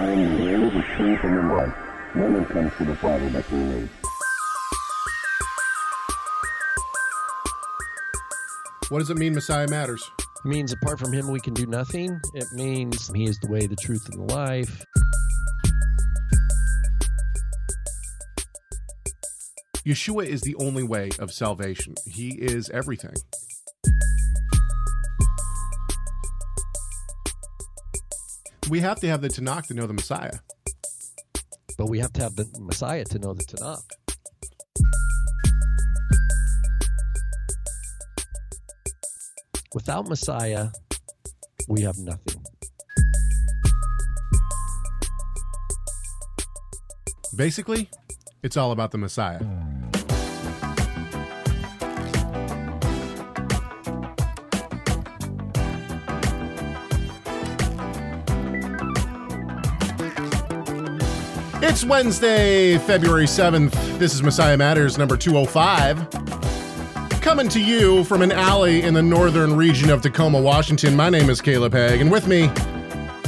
time the air is free from the mud. Then it comes to the Father that we need. What does it mean Messiah matters? It means apart from him, we can do nothing. It means he is the way, the truth, and the life. Yeshua is the only way of salvation. He is everything. We have to have the Tanakh to know the Messiah. But we have to have the Messiah to know the Tanakh. Without Messiah, we have nothing. Basically, it's all about the Messiah. It's Wednesday, February 7th. This is Messiah Matters number 205. Coming to you from an alley in the northern region of Tacoma, Washington. My name is Caleb Hegg, and with me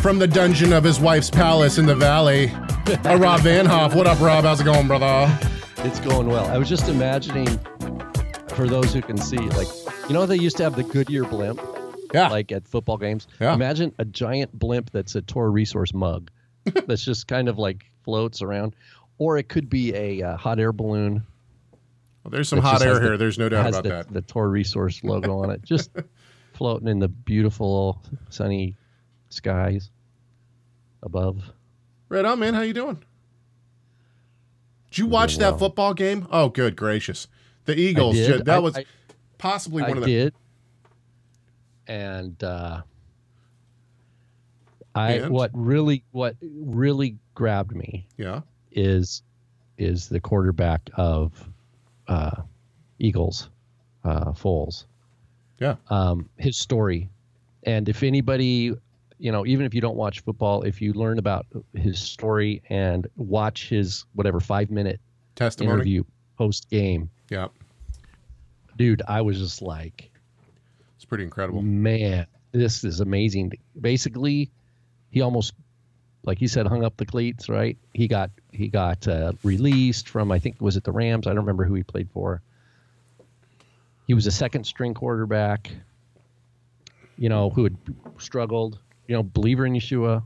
from the dungeon of his wife's palace in the valley, a Rob Vanhoff. What up, Rob? How's it going, brother? It's going well. I was just imagining, for those who can see, like, you know, they used to have the Goodyear blimp, Yeah. like at football games. Yeah. Imagine a giant blimp that's a Torah Resource mug that's just kind of like floats around. Or it could be a uh, hot air balloon. Well, there's some hot air the- here. There's no doubt about the, that. The Torah Resource logo on it, just floating in the beautiful sunny skies above. Right on, man. How you doing? Did you watch that well. football game? Oh, good gracious! The Eagles. did. That I- was I- possibly I one of the. did, and uh, I And? what really what really grabbed me Yeah. is is the quarterback of uh, Eagles, uh, Foles. Yeah. Um, his story, and if anybody, you know, even if you don't watch football, if you learn about his story and watch his whatever five minute Testimony. interview post game, Yeah. dude, I was just like, It's pretty incredible. man, this is amazing. Basically, he almost, like he said, hung up the cleats. Right? He got he got uh, released from I think was it the Rams? I don't remember who he played for. He was a second string quarterback. You know who had struggled. You know, believer in Yeshua.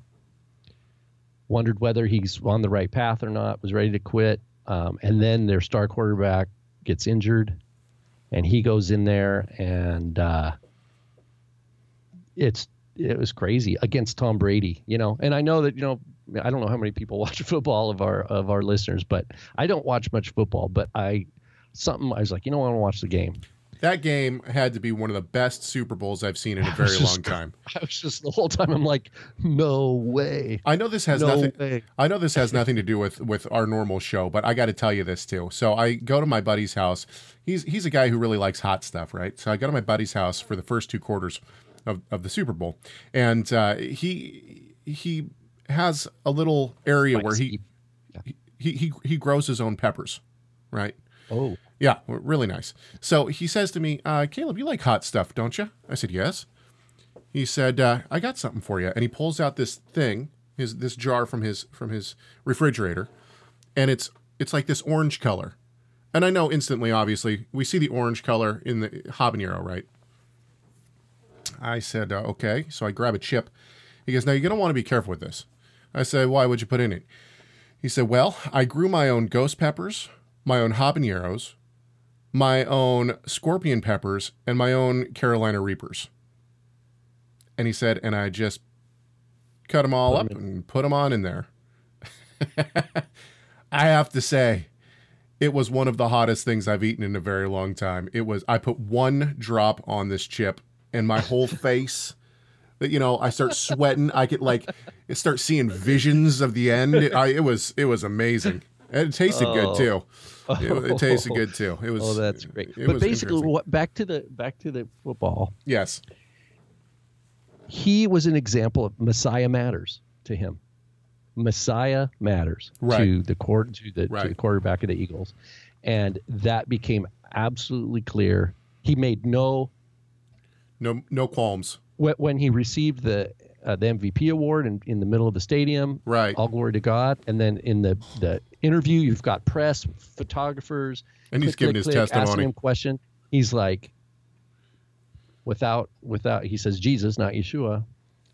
Wondered whether he's on the right path or not. Was ready to quit. Um, and then their star quarterback gets injured, and he goes in there and. Uh, it's it was crazy against Tom Brady, you know. And I know that you know I don't know how many people watch football of our of our listeners, but I don't watch much football. But I something I was like, you know, I want to watch the game. That game had to be one of the best Super Bowls I've seen in a very just- long time. I was just the whole time I'm like, no way, I know this has no nothing. way. I know this has nothing to do with with our normal show, but I got to tell you this too. So I go to my buddy's house. He's he's a guy who really likes hot stuff, right? So I go to my buddy's house for the first two quarters of, of the Super Bowl, and uh, he he has a little area where he, he he he grows his own peppers, right? oh Yeah, really nice. So he says to me, uh, Caleb, you like hot stuff, don't you? I said, yes. He said, uh, I got something for you. And he pulls out this thing, his this jar from his from his refrigerator, and it's it's like this orange color. And I know instantly, obviously, we see the orange color in the habanero, right? I said, uh, okay. So I grab a chip. He goes, now you're going to want to be careful with this. I said, why would you put in it? He said, well, I grew my own ghost peppers, my own habaneros, my own scorpion peppers, and my own Carolina Reapers. And he said, and I just cut them all up and put them on in there. I have to say, it was one of the hottest things I've eaten in a very long time. It was, I put one drop on this chip and my whole face, that you know, I start sweating. I get like, I start seeing visions of the end. It, I, it was, it was amazing. And it tasted good Oh. too. It, it tasted good too. It was. oh that's great. it But basically, what back to the back to the football. Yes. he was an example of Messiah matters to him. Messiah matters Right. to the court to the to the quarterback of the Eagles, and that became absolutely clear. He made no No, no qualms. when when he received the uh, the MVP award in, in the middle of the stadium. Right. All glory to God. And then in the the interview, you've got press, photographers, And he's click, giving click, his click, Asking testimony. him question. He's like, without without he says Jesus, not Yeshua. He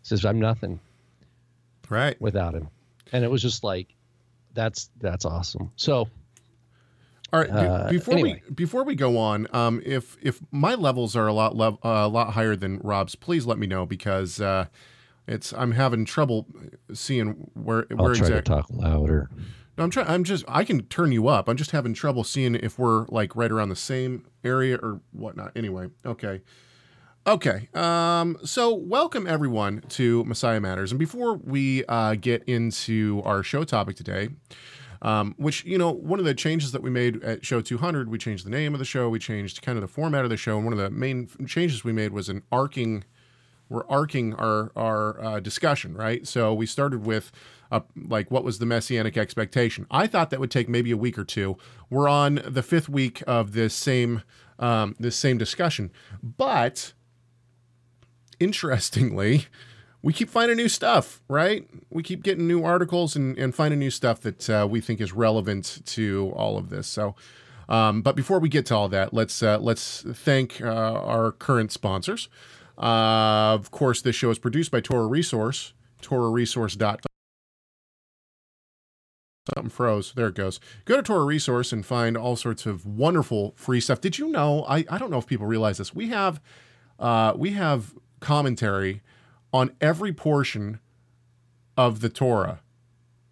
says I'm nothing Right. without him. And it was just like, that's that's awesome. So All right. Uh, before anyway. we before we go on, um, if if my levels are a lot lev- uh, a lot higher than Rob's, please let me know because uh, it's I'm having trouble seeing where I'll where try exactly. to talk louder. No, I'm trying. I'm just. I can turn you up. I'm just having trouble seeing if we're like right around the same area or whatnot. Anyway, okay, okay. Um. So, welcome everyone to Messiah Matters. And before we uh, get into our show topic today, um, which you know, one of the changes that we made at Show 200, we changed the name of the show. We changed kind of the format of the show. And one of the main changes we made was an arcing we're arcing our our uh, discussion, right? So we started with uh, like what was the messianic expectation? I thought that would take maybe a week or two. We're on the fifth week of this same um, this same discussion, but interestingly, we keep finding new stuff, right? We keep getting new articles and, and finding new stuff that uh, we think is relevant to all of this. So, um, but before we get to all that, let's uh, let's thank uh, our current sponsors. Uh, of course, this show is produced by Torah Resource, TorahResource.com. Something froze. There it goes. Go to Torah Resource and find all sorts of wonderful free stuff. Did you know? I, I don't know if people realize this. We have uh, we have commentary on every portion of the Torah,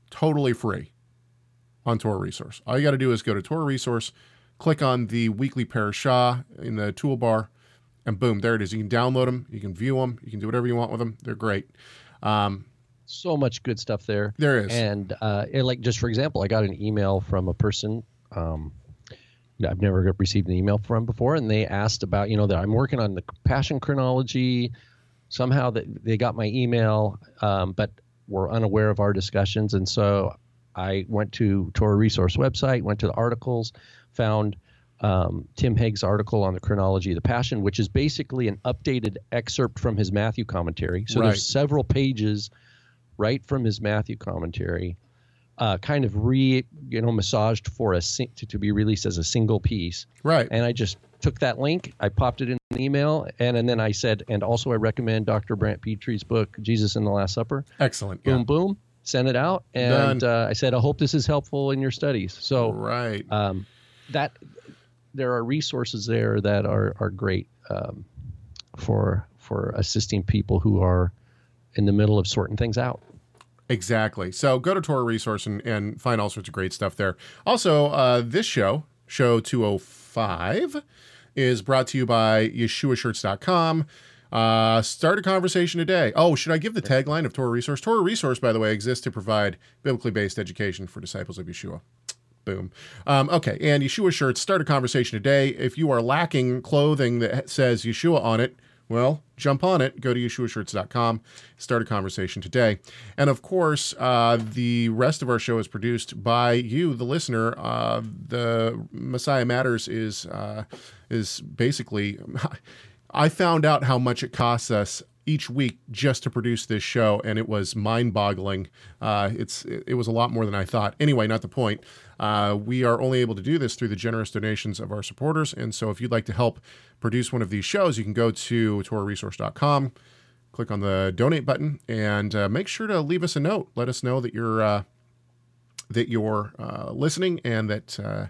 totally free on Torah Resource. All you got to do is go to Torah Resource, click on the weekly parashah in the toolbar, and boom, there it is. You can download them, you can view them, you can do whatever you want with them. They're great. Um, So much good stuff there. there is. And uh, like just for example, I got an email from a person um, I've never received an email from before, and they asked about you know that I'm working on the Passion chronology. Somehow that they got my email, um, but were unaware of our discussions, and so I went to Torah Resource website, went to the articles, found um, Tim Hegg's article on the chronology of the Passion, which is basically an updated excerpt from his Matthew commentary. So Right. there's several pages right from his Matthew commentary, uh, kind of re you know massaged for a to, to be released as a single piece. right. And I just took that link, I popped it in an email, and, and then I said, and also I recommend Dr. Brant Pitre's book, Jesus in the Last Supper. Excellent. Boom, Yeah. boom, sent it out, and uh, I said, I hope this is helpful in your studies. So Right. um, that there are resources there that are are great um, for for assisting people who are in the middle of sorting things out. Exactly. So go to Torah Resource and, and find all sorts of great stuff there. Also, uh, this show, show 205, is brought to you by YeshuaShirts.com. Uh, start a conversation today. Oh, should I give the tagline of Torah Resource? Torah Resource, by the way, exists to provide biblically based education for disciples of Yeshua. Boom. Um, okay, and Yeshua shirts start a conversation today. If you are lacking clothing that says Yeshua on it, well, jump on it. Go to yeshuashirts.com. Start a conversation today. And of course, uh, the rest of our show is produced by you, the listener. Uh, the Messiah Matters is uh, is basically. I found out how much it costs us each week just to produce this show, and it was mind-boggling. Uh, it's it, it was a lot more than I thought. Anyway, not the point. Uh, we are only able to do this through the generous donations of our supporters, and so if you'd like to help produce one of these shows, you can go to TorahResource.com, click on the donate button, and uh, make sure to leave us a note. Let us know that you're uh, that you're uh, listening and that uh,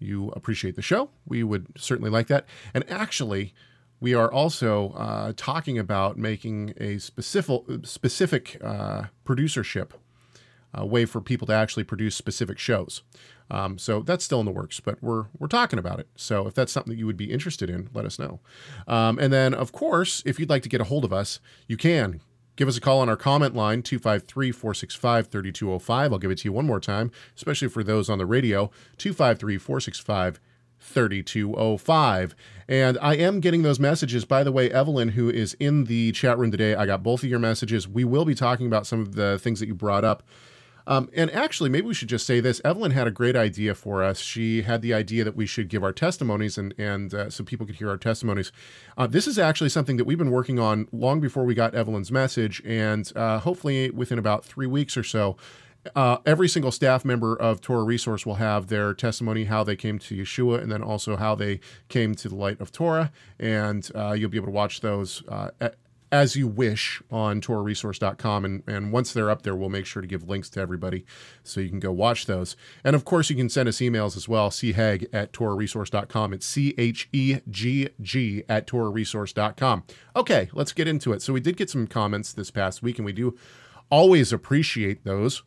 you appreciate the show. We would certainly like that. And actually, we are also uh, talking about making a specific specific uh, producership uh, way for people to actually produce specific shows. Um, so that's still in the works, but we're we're talking about it. So if that's something that you would be interested in, let us know. Um, and then, of course, if you'd like to get a hold of us, you can. Give us a call on our comment line, 253 465 3205. I'll give it to you one more time, especially for those on the radio, 253 465 3205. And I am getting those messages. By the way, Evelyn, who is in the chat room today, I got both of your messages. We will be talking about some of the things that you brought up. Um, and actually, maybe we should just say this. Evelyn had a great idea for us. She had the idea that we should give our testimonies and, and uh, so people could hear our testimonies. Uh, this is actually something that we've been working on long before we got Evelyn's message. And uh, hopefully, within about three weeks or so, uh, every single staff member of Torah Resource will have their testimony, how they came to Yeshua, and then also how they came to the light of Torah. And uh, you'll be able to watch those uh, as you wish on TorahResource.com. And, and once they're up there, we'll make sure to give links to everybody so you can go watch those. And of course, you can send us emails as well, chegg at TorahResource.com. It's C H E G G at TorahResource.com. Okay, let's get into it. So we did get some comments this past week, and we do always appreciate those.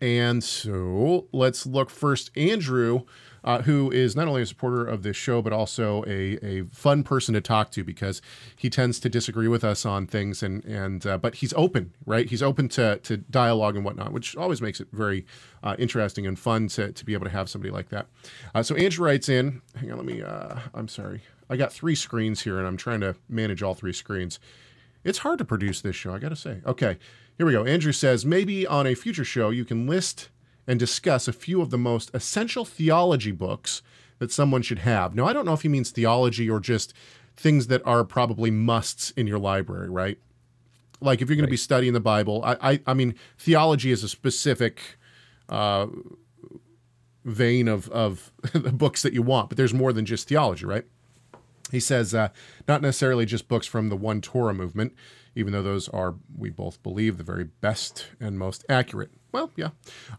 And so let's look first. Andrew, uh, who is not only a supporter of this show, but also a, a fun person to talk to because he tends to disagree with us on things, and and uh, but he's open, right? He's open to to dialogue and whatnot, which always makes it very uh, interesting and fun to to be able to have somebody like that. Uh, so Andrew writes in. Hang on, let me. Uh, I'm sorry, I got three screens here, and I'm trying to manage all three screens. It's hard to produce this show, I got to say. Okay, here we go. Andrew says maybe on a future show you can list and discuss a few of the most essential theology books that someone should have. Now, I don't know if he means theology or just things that are probably musts in your library, right? Like if you're going right. to be studying the Bible, I, I, I, mean, theology is a specific uh, vein of, of the books that you want, but there's more than just theology, right? He says, uh, not necessarily just books from the One Torah movement, even though those are, we both believe, the very best and most accurate. Well, yeah.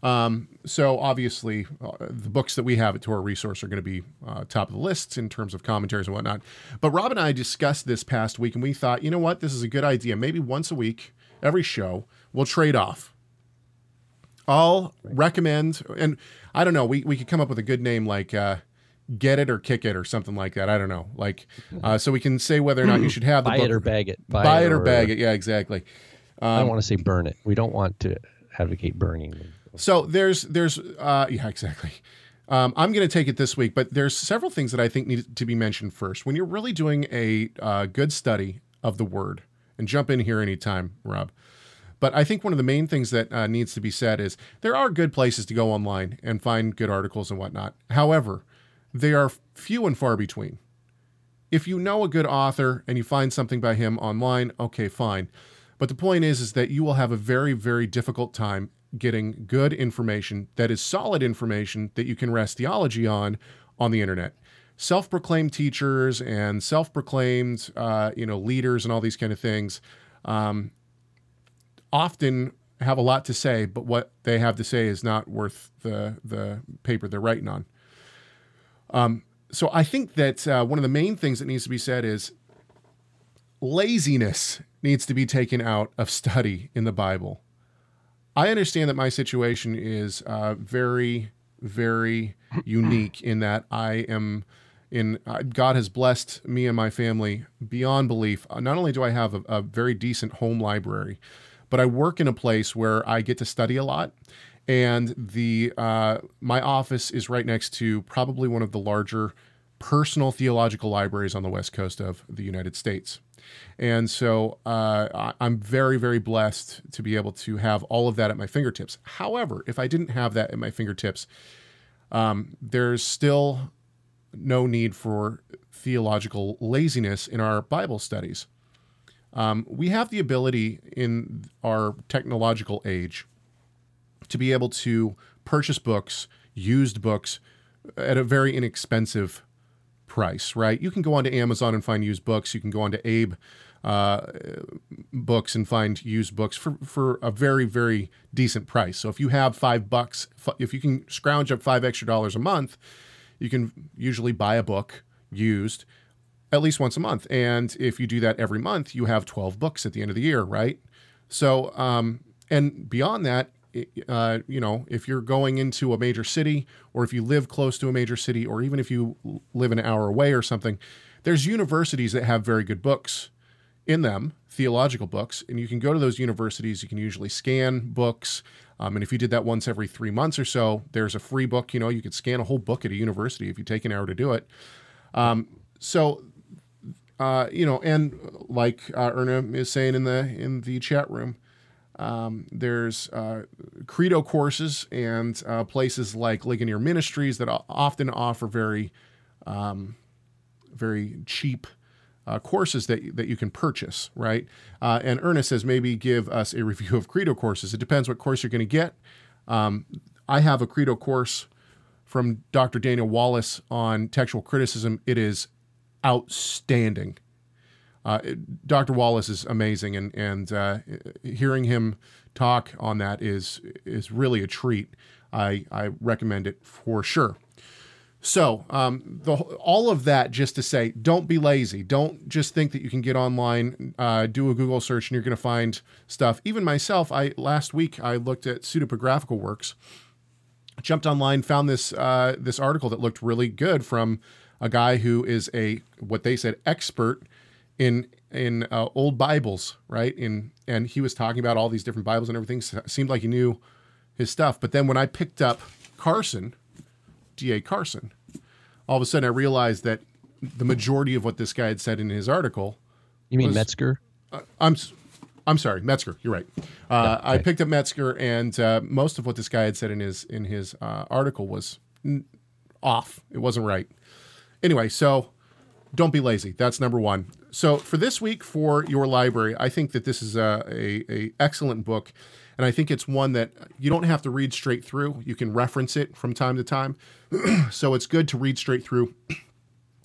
Um, so obviously, uh, the books that we have at Torah Resource are going to be uh, top of the list in terms of commentaries and whatnot. But Rob and I discussed this past week, and we thought, you know what, this is a good idea. Maybe once a week, every show, we'll trade off. I'll recommend, and I don't know, we, we could come up with a good name like uh, get it or kick it or something like that. I don't know. Like, uh, so we can say whether or not you should have the buy book. it or bag it. Buy, buy it, or, or bag it. Yeah, exactly. Um, I don't want to say burn it. We don't want to advocate burning. So there's there's uh, yeah exactly. Um, I'm going to take it this week, but there's several things that I think need to be mentioned first. When you're really doing a uh, good study of the word, and jump in here anytime, Rob. But I think one of the main things that uh, needs to be said is there are good places to go online and find good articles and whatnot. However, they are few and far between. If you know a good author and you find something by him online, okay, fine. But the point is, is that you will have a very, very difficult time getting good information that is solid information that you can rest theology on on the internet. Self-proclaimed teachers and self-proclaimed, uh, you know, leaders and all these kind of things um, often have a lot to say, but what they have to say is not worth the the paper they're writing on. Um, so I think that uh, one of the main things that needs to be said is laziness needs to be taken out of study in the Bible. I understand that my situation is uh, very, very unique in that I am in uh, God has blessed me and my family beyond belief. Uh, not only do I have a, a very decent home library, but I work in a place where I get to study a lot and the uh, my office is right next to probably one of the larger personal theological libraries on the west coast of the United States. And so uh, I'm very, very blessed to be able to have all of that at my fingertips. However, if I didn't have that at my fingertips, um, there's still no need for theological laziness in our Bible studies. Um, we have the ability in our technological age to be able to purchase books, used books, at a very inexpensive price, right? You can go onto Amazon and find used books. You can go onto Abe uh, books and find used books for, for a very, very decent price. So if you have five bucks, if you can scrounge up five extra dollars a month, you can usually buy a book used at least once a month. And if you do that every month, you have 12 books at the end of the year, right? So, um, and beyond that, uh, you know, if you're going into a major city or if you live close to a major city or even if you live an hour away or something, there's universities that have very good books in them, theological books, and you can go to those universities. You can usually scan books. Um, and if you did that once every three months or so, there's a free book. You know, you could scan a whole book at a university if you take an hour to do it. Um, so, uh, you know, and like uh, Erna is saying in the in the chat room, Um, there's uh, credo courses and uh, places like Ligonier Ministries that often offer very, um, very cheap uh, courses that that you can purchase, right? Uh, and Ernest says maybe give us a review of credo courses. It depends what course you're going to get. Um, I have a credo course from Dr. Daniel Wallace on textual criticism. It is outstanding. Uh, Dr. Wallace is amazing, and and uh, hearing him talk on that is is really a treat. I I recommend it for sure. So, um, the, all of that just to say, don't be lazy. Don't just think that you can get online, uh, do a Google search, and you're going to find stuff. Even myself, I last week I looked at pseudepigraphical works, jumped online, found this uh, this article that looked really good from a guy who is a what they said expert in in uh, old Bibles, right? In and he was talking about all these different Bibles and everything. So it seemed like he knew his stuff. But then when I picked up Carson, D.A. Carson, all of a sudden I realized that the majority of what this guy had said in his article. You mean was- Metzger? Uh, I'm I'm sorry, Metzger. You're right. Uh, I picked up Metzger, and uh, most of what this guy had said in his in his uh, article was n- off. It wasn't right. Anyway, so don't be lazy. That's number one. So for this week for your library, I think that this is a, a, a excellent book, and I think it's one that you don't have to read straight through. You can reference it from time to time. so it's good to read straight through.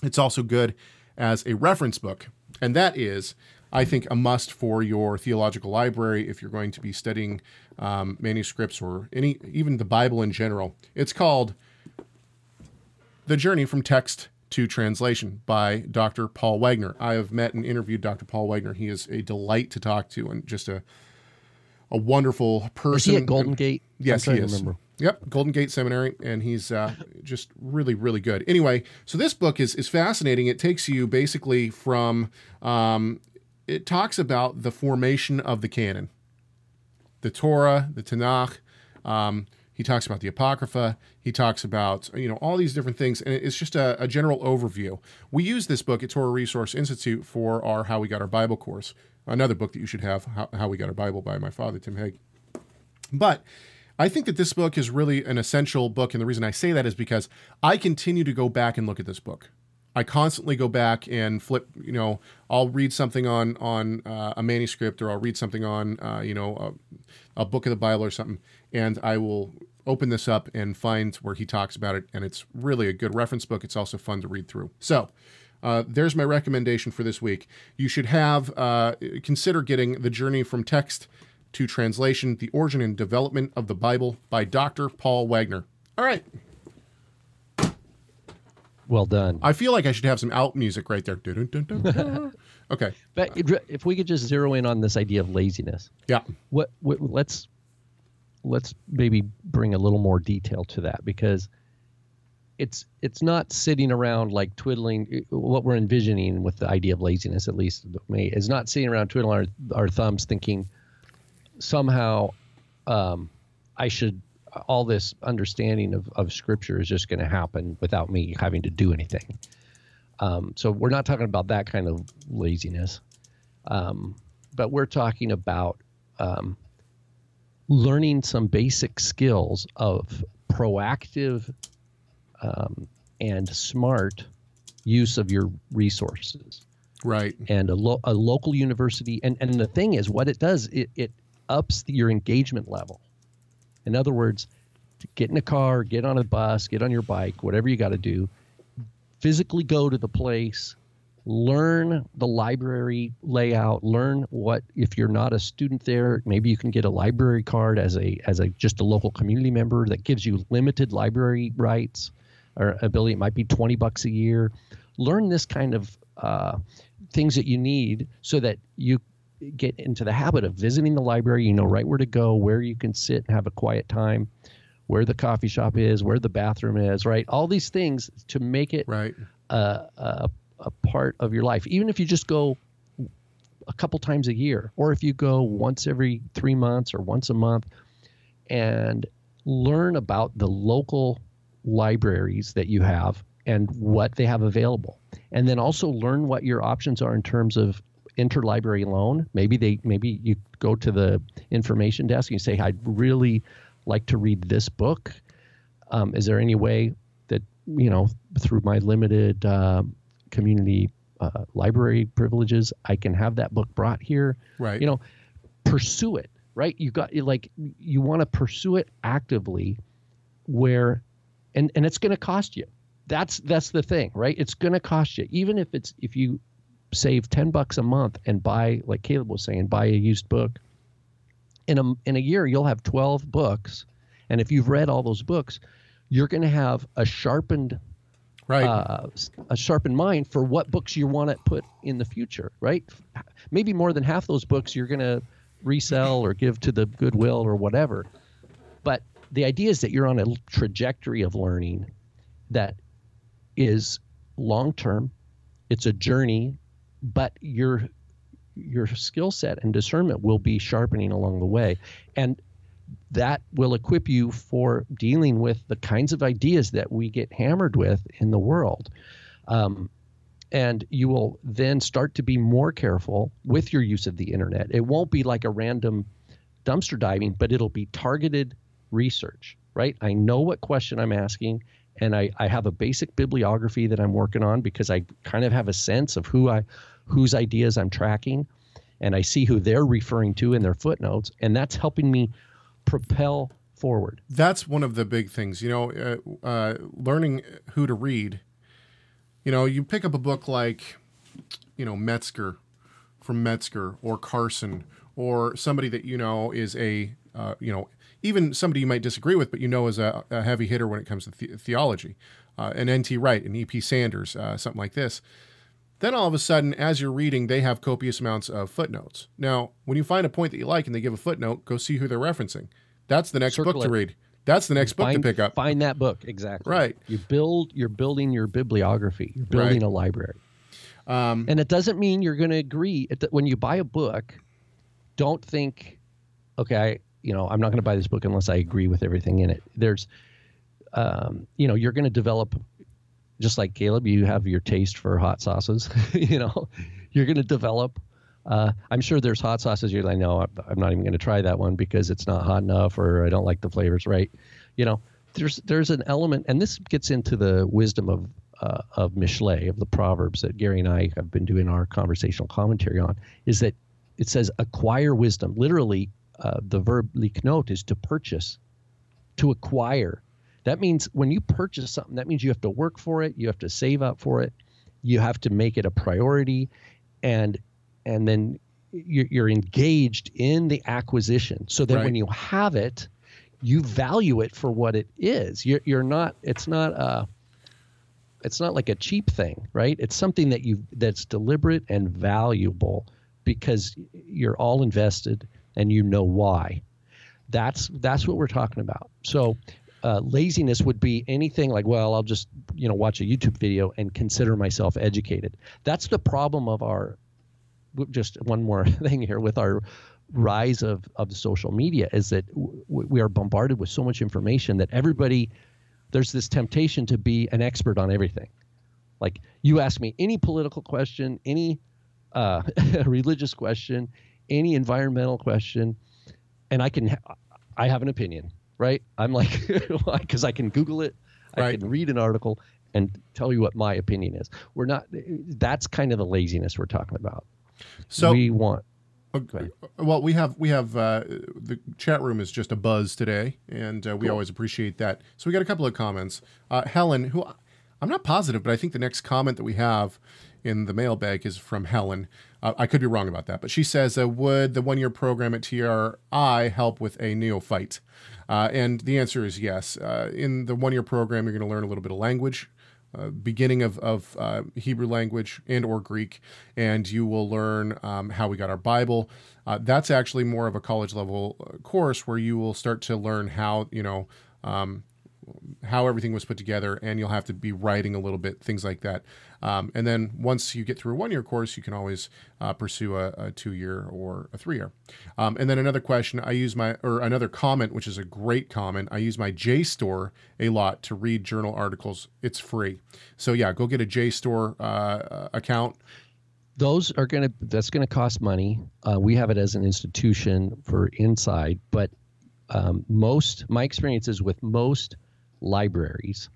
It's also good as a reference book, and that is, I think, a must for your theological library if you're going to be studying um, manuscripts or any even the Bible in general. It's called the Journey from Text to Translation by Dr. Paul Wegner. I have met and interviewed Dr. Paul Wegner. He is a delight to talk to and just a a wonderful person. Is he at Golden Gate? Yes, he is. remember. Yep, Golden Gate Seminary, and he's uh, just really, really good. Anyway, so this book is is fascinating. It takes you basically from um, it talks about the formation of the canon, the Torah, the Tanakh. Um, he talks about the Apocrypha. He talks about you know all these different things, and it's just a, a general overview. We use this book at Torah Resource Institute for our How We Got Our Bible course, another book that you should have, How, How We Got Our Bible by my father Tim Hegg. But I think that this book is really an essential book. And the reason I say that is because I continue to go back and look at this book. I constantly go back and flip, you know, I'll read something on on uh, a manuscript or I'll read something on, uh, you know, a, a book of the Bible or something, and I will open this up and find where he talks about it. And it's really a good reference book. It's also fun to read through. So, uh, there's my recommendation for this week. You should have uh, consider getting the journey from text to translation, the origin and development of the Bible by Dr. Paul Wegner. All right, Well done. I feel like I should have some out music right there. Okay, But if- if we could just zero in on this idea of laziness, yeah, what, what let's let's maybe bring a little more detail to that because it's it's not sitting around like twiddling what we're envisioning with the idea of laziness at least me is not sitting around twiddling our, our thumbs thinking somehow um, I should all this understanding of, of scripture is just going to happen without me having to do anything. Um, so we're not talking about that kind of laziness, um, but we're talking about um, learning some basic skills of proactive um, and smart use of your resources. Right, and a, lo- a local university and, and the thing is what it does it, it ups your engagement level. In other words get in a car get on a bus get on your bike whatever you got to do physically go to the place learn the library layout. Learn what if you're not a student there maybe you can get a library card as a as a just a local community member that gives you limited library rights or ability. It might be 20 bucks a year. Learn this kind of uh, things that you need so that you get into the habit of visiting the library. You know right where to go where you can sit and have a quiet time where the coffee shop is where the bathroom is right? All these things to make it right, a, a, a part of your life, even if you just go a couple times a year, or if you go once every three months or once a month and learn about the local libraries that you have and what they have available. And then also learn what your options are in terms of interlibrary loan. Maybe they maybe you go to the information desk and you say, "I'd really like to read this book. Um, is there any way that you know through my limited uh, community uh, library privileges, I can have that book brought here?" Right. You know, pursue it. Right. You got like you want to pursue it actively, where, and and it's going to cost you that's that's the thing right it's going to cost you even if it's if you save 10 bucks a month and buy like caleb was saying buy a used book in a in a year you'll have 12 books and if you've read all those books you're going to have a sharpened right. uh, a sharpened mind for what books you want to put in the future right? Maybe more than half those books you're going to resell or give to the goodwill or whatever. But the idea is that you're on a trajectory of learning that is long term. It's a journey, but your your skill set and discernment will be sharpening along the way, and that will equip you for dealing with the kinds of ideas that we get hammered with in the world. Um, and you will then start to be more careful with your use of the internet. It won't be like a random dumpster diving, but it'll be targeted research, right? I know what question I'm asking and I, I have a basic bibliography that I'm working on because I kind of have a sense of who I whose ideas I'm tracking and I see who they're referring to in their footnotes and that's helping me propel forward. That's one of the big things, you know, uh, uh, learning who to read. You know, you pick up a book like, you know, Metzger from Metzger or Carson or somebody that you know is a, uh, you know, even somebody you might disagree with, but you know is a, a heavy hitter when it comes to the- theology, uh, an N.T. Wright, an E.P. Sanders, uh, something like this. Then all of a sudden, as you're reading, they have copious amounts of footnotes. Now, when you find a point that you like and they give a footnote, go see who they're referencing. That's the next Circle book to read. That's the next book to pick up. Find that book exactly. Right. You build. You're building your bibliography. You're building Right. a library. Um, And it doesn't mean you're going to agree. It, when you buy a book, don't think, okay, I, you know, I'm not going to buy this book unless I agree with everything in it. There's, um, you know, you're going to develop, just like Caleb, you have your taste for hot sauces. you know, you're going to develop. Uh, I'm sure there's hot sauces you're like, no, I'm- not even going to try that one because it's not hot enough or I don't like the flavors. Right? You know, there's there's an element, and this gets into the wisdom of uh, of Mishlei of the Proverbs that Gary and I have been doing our conversational commentary on. Is that it says acquire wisdom. Literally, uh, the verb liknot is to purchase, to acquire. That means when you purchase something, that means you have to work for it, you have to save up for it, you have to make it a priority, and and then you're, you're engaged in the acquisition. So that Right. when you have it, you value it for what it is. You're you're not. It's not a. It's not like a cheap thing, right? It's something that you that's deliberate and valuable because you're all invested and you know why. That's that's what we're talking about. So uh, laziness would be anything like, well, I'll just you know watch a YouTube video and consider myself educated. That's the problem of our. Just one more thing here with our rise of of social media is that w- we are bombarded with so much information that everybody there's this temptation to be an expert on everything. Like you ask me any political question, any uh, religious question, any environmental question, and I can ha- I have an opinion, right? I'm like because I can Google it, I can read an article and tell you what my opinion is. We're not. That's kind of the laziness we're talking about. so we want. Okay. Well, we have we have uh, the chat room is just a buzz today, and uh, we always appreciate that. So we got a couple of comments. Uh, Helen, who I'm not positive, but I think the next comment that we have in the mailbag is from Helen. Uh, I could be wrong about that, but she says, uh, "Would the one year program at TRI help with a neophyte?" Uh, and the answer is yes. Uh, in the one year program, you're going to learn a little bit of language uh, beginning of, of uh, Hebrew language and or Greek, and you will learn um, how we got our Bible. Uh, that's actually more of a college level uh, course where you will start to learn how you know um, how everything was put together, and you'll have to be writing a little bit, things like that. Um, and then once you get through a one year course, you can always uh, pursue a, a two year or a three year. Um, and then another question I use my, or another comment, which is a great comment. I use my JSTOR a lot to read journal articles. It's free. So yeah, go get a JSTOR uh, account. those are going to that's going to cost money. Uh, we have it as an institution for inside, but um, most my experiences with most libraries,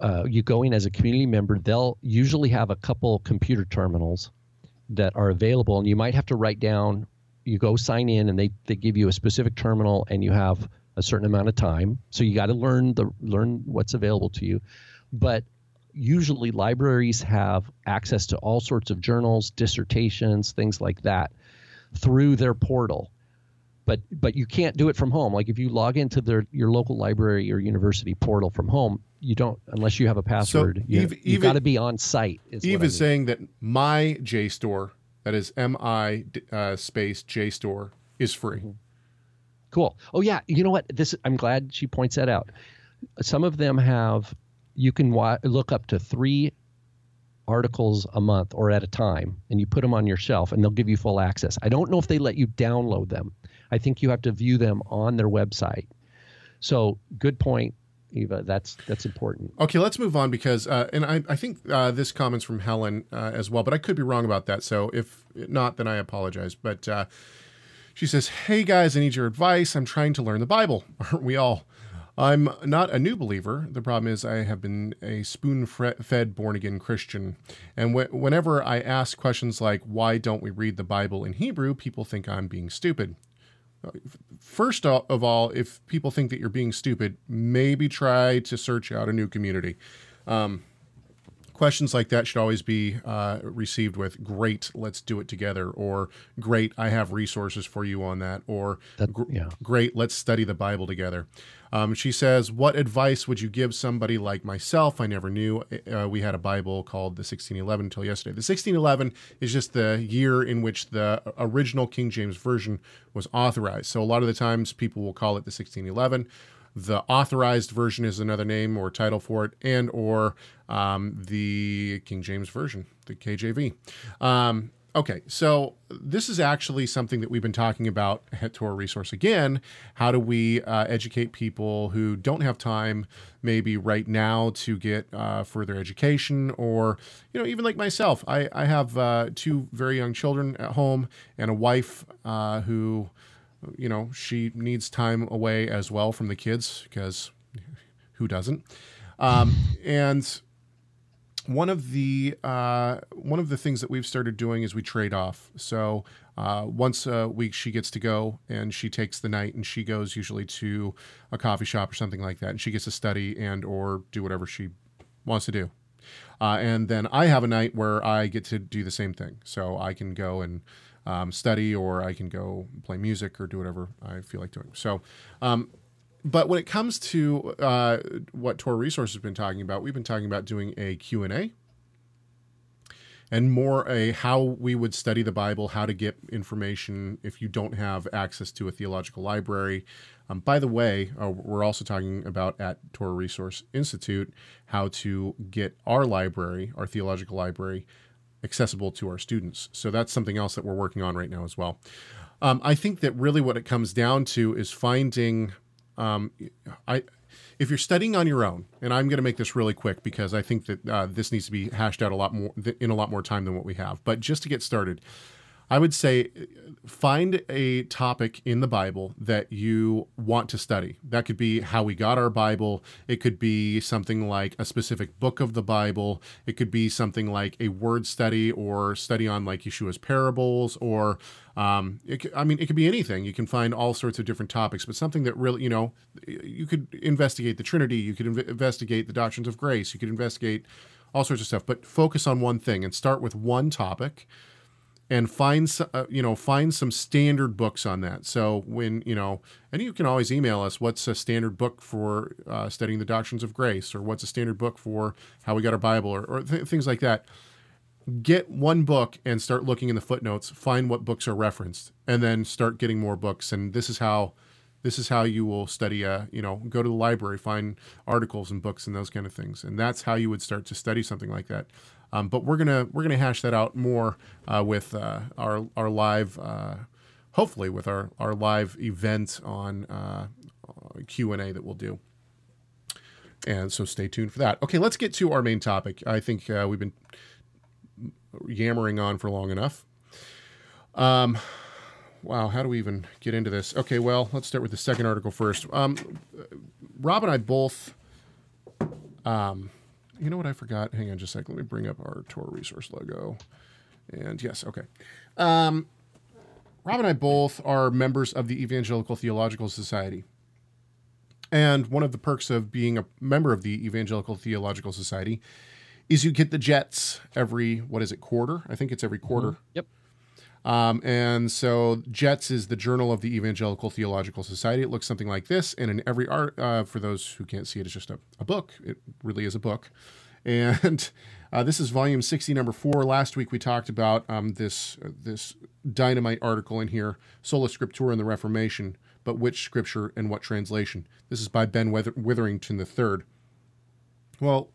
uh, you go in as a community member, they'll usually have a couple computer terminals that are available, and you might have to write down. You go sign in, and they they give you a specific terminal, and you have a certain amount of time. So you got to learn the learn what's available to you, but usually libraries have access to all sorts of journals, dissertations, things like that through their portal. But but you can't do it from home. Like if you log into their your local library or university portal from home, you don't unless you have a password. you, Eve- you Eve- got to be on site. Is Eve I is mean. saying that my JSTOR, that is M I uh, space JSTOR, is free. Cool. Oh yeah, you know what? This I'm glad she points that out. Some of them have you can wa- look up to three articles a month or at a time, and you put them on your shelf, and they'll give you full access. I don't know if they let you download them. I think you have to view them on their website. So good point, Eva. That's that's important. Okay, let's move on because, uh, and I, I think uh, this comment's from Helen uh, as well, but I could be wrong about that. So if not, then I apologize. But uh, she says, Hey guys, I need your advice. I'm trying to learn the Bible. Aren't we all? I'm not a new believer. The problem is, I have been a spoon fed born again Christian. And wh- whenever I ask questions like, Why don't we read the Bible in Hebrew? people think I'm being stupid. First of all, if people think that you're being stupid, maybe try to search out a new community. Um, questions like that should always be uh, received with "Great, let's do it together," or "Great, I have resources for you on that," or That- yeah. "Great, let's study the Bible together." Um, she says, "What advice would you give somebody like myself? I never knew uh, we had a Bible called the 1611 until yesterday. The 1611 is just the year in which the original King James version was authorized. So a lot of the times people will call it the 1611." The authorized version is another name or title for it and or um, the king james version the kjv um, okay so this is actually something that we've been talking about at Torah resource again. How do we uh, educate people who don't have time maybe right now to get uh, further education? Or you know even like myself i, I have uh, two very young children at home and a wife uh, who you know, she needs time away as well from the kids because who doesn't? Um, and one of the uh, one of the things that we've started doing is we trade off. So uh, once a week she gets to go and she takes the night and she goes usually to a coffee shop or something like that, and she gets to study and or do whatever she wants to do. Uh, and then I have a night where I get to do the same thing. So I can go and um, study, or I can go play music, or do whatever I feel like doing. So, um, but when it comes to uh, what Torah Resource has been talking about, we've been talking about doing a Q and A, and more a how we would study the Bible, how to get information if you don't have access to a theological library. Um, by the way, uh, we're also talking about at Torah Resource Institute how to get our library, our theological library, accessible to our students. So that's something else that we're working on right now as well. Um, I think that really what it comes down to is finding. Um, I, if you're studying on your own, and I'm going to make this really quick because I think that uh, this needs to be hashed out a lot more in a lot more time than what we have. But just to get started, I would say find a topic in the Bible that you want to study. That could be how we got our Bible. It could be something like a specific book of the Bible. It could be something like a word study or study on like Yeshua's parables or um, it, I mean, it could be anything. You can find all sorts of different topics, but something that really, you know, you could investigate the Trinity. You could inv- investigate the doctrines of grace. You could investigate all sorts of stuff, but focus on one thing and start with one topic and find uh, you know find some standard books on that. So when you know and you can always email us what's a standard book for uh, studying the doctrines of grace or what's a standard book for how we got our bible or, or th- things like that. Get one book and start looking in the footnotes find what books are referenced and then start getting more books. And this is how this is how you will study uh, you know go to the library find articles and books and those kind of things. And that's how you would start to study something like that um, but we're gonna we're gonna hash that out more uh, with uh, our our live uh, hopefully with our our live event on uh, q&a that we'll do and so stay tuned for that okay let's get to our main topic i think uh, we've been yammering on for long enough. Um, wow, how do we even get into this? Okay, well, let's start with the second article first. Um, Rob and I both. Um, you know what I forgot? Hang on just a second. Let me bring up our Torah Resource logo. And yes, okay. Um, Rob and I both are members of the Evangelical Theological Society. And one of the perks of being a member of the Evangelical Theological Society is you get the JETS every, what is it, quarter? I think it's every quarter. Yep. Um, and so JETS is the Journal of the Evangelical Theological Society. It looks something like this, and in every art, uh, for those who can't see it, it's just a, a book. It really is a book, and uh, this is volume sixty, number four. Last week we talked about um, this uh, this dynamite article in here, Sola Scriptura and the Reformation, but which scripture and what translation? This is by Ben Wither- Witherington III. Well,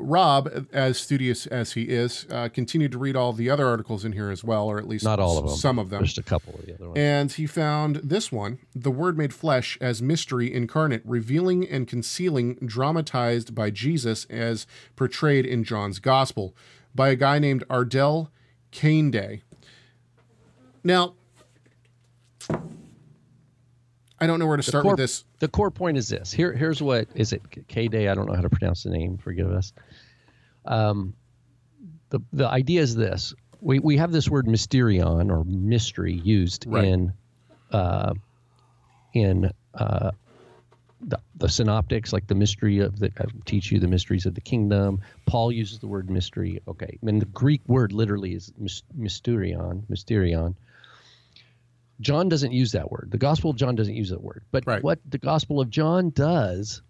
Rob, as studious as he is, uh, continued to read all the other articles in here as well, or at least Not all of them. some of them. Just a couple of the other ones. And he found this one, The Word Made Flesh as Mystery Incarnate, revealing and concealing, dramatized by Jesus as portrayed in John's Gospel, by a guy named Ardel Caneday. Now, I don't know where to start core, with this. The core point is this. Here, here's what is it? K Day. I don't know how to pronounce the name. Forgive us. Um, the the idea is this. We we have this word mysterion or mystery used Right. in uh, in uh, the, the synoptics, like the mystery of the I teach you the mysteries of the kingdom. Paul uses the word mystery. Okay, and the Greek word literally is mysterion. Mysterion. John doesn't use that word. The Gospel of John doesn't use that word. But Right. what the Gospel of John does